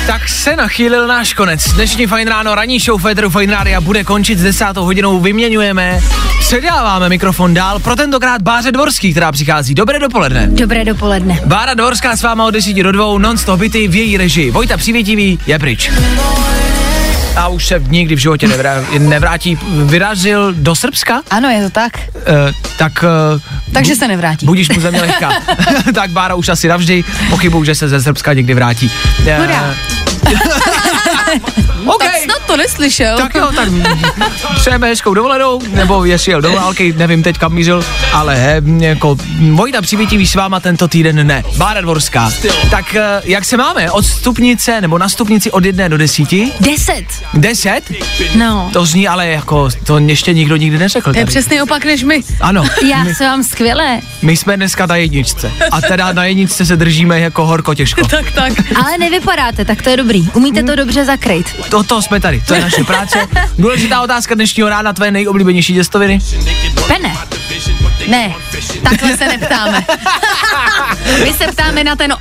Speaker 4: Tak se nachýlil náš konec. Dnešní Fajn ráno, ranní show Féteru Fajn Rádia bude končit s desátou hodinou. Vyměňujeme, předáváme mikrofon dál pro tentokrát Báře Dvorský, která přichází. Dobré dopoledne.
Speaker 2: Dobré dopoledne.
Speaker 4: Bára Dvorská s váma od 10 do 2, non-stop byty v její režii. Vojta Přivětivý je pryč. A už se nikdy v životě nevrá, nevrátí. Vyrazil do Srbska?
Speaker 6: Ano, je to tak.
Speaker 4: Uh, tak... Uh,
Speaker 6: Takže se nevrátí.
Speaker 4: Budíš mu země lehká. (laughs) (laughs) tak Bára už asi navždy. Pochybuju, že se ze Srbska někdy vrátí. Uh,
Speaker 6: Hurá. (laughs)
Speaker 4: okay.
Speaker 6: To neslyšel.
Speaker 4: Tak jo, tak přejeme hezkou dovolenou, nebo jestli jel do války, nevím teď kam mířil, ale he, jako Vojta přivítivý s váma tento týden ne. Bára Dvorská. Tak eh, jak se máme? Od stupnice, nebo na stupnici od jedné do desíti?
Speaker 2: 10.
Speaker 4: Deset?
Speaker 2: No.
Speaker 4: To zní ale jako, to ještě nikdo nikdy neřekl.
Speaker 6: To je
Speaker 4: tady.
Speaker 6: přesný opak než my.
Speaker 4: Ano.
Speaker 2: Já
Speaker 4: my,
Speaker 2: se vám skvěle.
Speaker 4: my jsme dneska na jedničce. A teda na jedničce se držíme jako horko těžko. (laughs)
Speaker 6: tak, tak.
Speaker 2: Ale nevypadáte, tak to je dobrý. Umíte to dobře zakrýt.
Speaker 4: To, to jsme tady, to je naše práce. Důležitá otázka dnešního rána, tvoje nejoblíbenější těstoviny?
Speaker 2: Pene.
Speaker 6: Ne, takhle se neptáme. (laughs) My se ptáme na ten,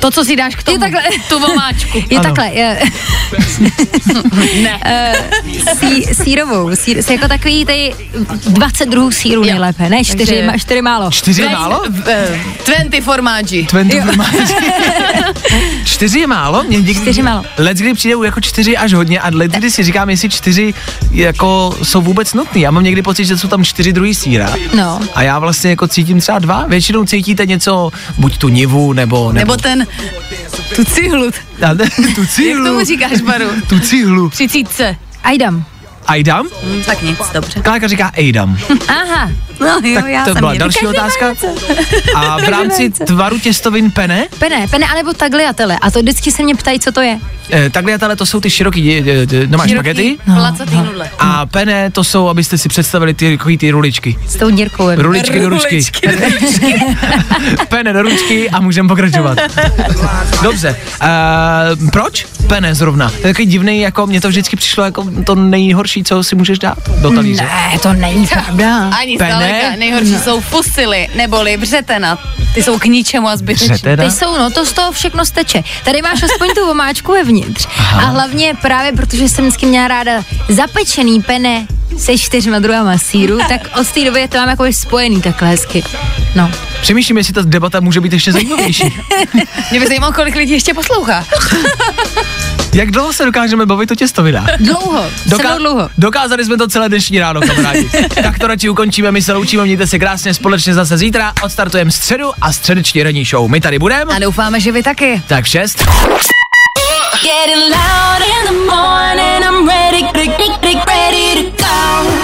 Speaker 6: to, co si dáš k tomu,
Speaker 2: Je takhle.
Speaker 6: tu vomáčku.
Speaker 2: Je
Speaker 4: Ano.
Speaker 2: takhle. Je, (laughs)
Speaker 6: Ne.
Speaker 2: uh, sí, sírovou. Sír, jako takový tady 20 druhů síru nejlépe. Ne, čtyři,
Speaker 6: Takže-
Speaker 2: ma, čtyři málo.
Speaker 4: Čtyři málo?
Speaker 6: Eh, Twenty formáči.
Speaker 4: Twenty (laughs) čtyři je málo? Mě někdy,
Speaker 2: Čtyři málo.
Speaker 4: Let kdy přijde jako čtyři až hodně a let kdy si říkám, jestli čtyři jako jsou vůbec nutný. Já mám někdy pocit, že jsou tam čtyři druhý síra.
Speaker 2: No.
Speaker 4: A já vlastně jako cítím třeba dva. Většinou cítíte něco, buď tu nivu, nebo...
Speaker 6: Nebo ten, tu cihlu.
Speaker 4: A (laughs) tu
Speaker 6: Jak
Speaker 4: cihlu.
Speaker 6: tomu říkáš, Baru?
Speaker 4: Tu cihlu.
Speaker 6: Třicítce.
Speaker 2: Ajdam.
Speaker 4: Ajdam?
Speaker 6: Hm, tak nic, dobře.
Speaker 4: Kláka říká Ejdam.
Speaker 2: Aha. No jo,
Speaker 4: Tak
Speaker 2: já
Speaker 4: to
Speaker 2: jsem
Speaker 4: byla další
Speaker 2: Každý
Speaker 4: otázka. A v rámci tvaru těstovin pene,
Speaker 2: Pene, pene, anebo tagliatelle. A to vždycky se mě ptají, co to je.
Speaker 4: eh, tagliatelle to jsou ty široký, eh, eh, no máš špagety.
Speaker 6: Placatý nudle.
Speaker 4: A pene to jsou, abyste si představili ty, takový ty ruličky.
Speaker 2: S tou dírkou.
Speaker 4: Ruličky do ručky. (laughs) Pene do ručky a můžeme pokračovat. Dobře. Uh, proč pene zrovna? To je takový divný, jako mně to vždycky přišlo jako to nejhorší, co si můžeš dát do talíře.
Speaker 2: Ne, to není pravda.
Speaker 6: Ani
Speaker 4: Pene?
Speaker 6: zdaleka. Nejhorší jsou fusily, neboli břetena. Ty jsou k ničemu a zbytečné.
Speaker 2: Ty jsou, no to z toho všechno steče. Tady máš aspoň tu vomáčku vevnitř. A hlavně právě protože jsem vždycky měla ráda zapečený pene se čtyřma druhama síru, (laughs) tak od té doby je to mám jako spojený takhle hezky. No.
Speaker 4: Přemýšlím, jestli ta debata může být ještě zajímavější. (laughs)
Speaker 6: Mě by zajímalo, kolik lidí ještě poslouchá. (laughs)
Speaker 4: Jak dlouho se dokážeme bavit o těstovinách?
Speaker 2: Dlouho, Doká- dlouho.
Speaker 4: Dokázali jsme to celé dnešní ráno, kamarádi. tak to radši ukončíme, my se loučíme, mějte se krásně, společně zase zítra, odstartujeme středu a středeční ranní show. My tady budeme,
Speaker 6: A doufáme, že vy taky.
Speaker 4: tak v šest.
Speaker 1: Getting loud in the morning, I'm ready, ready, ready to go.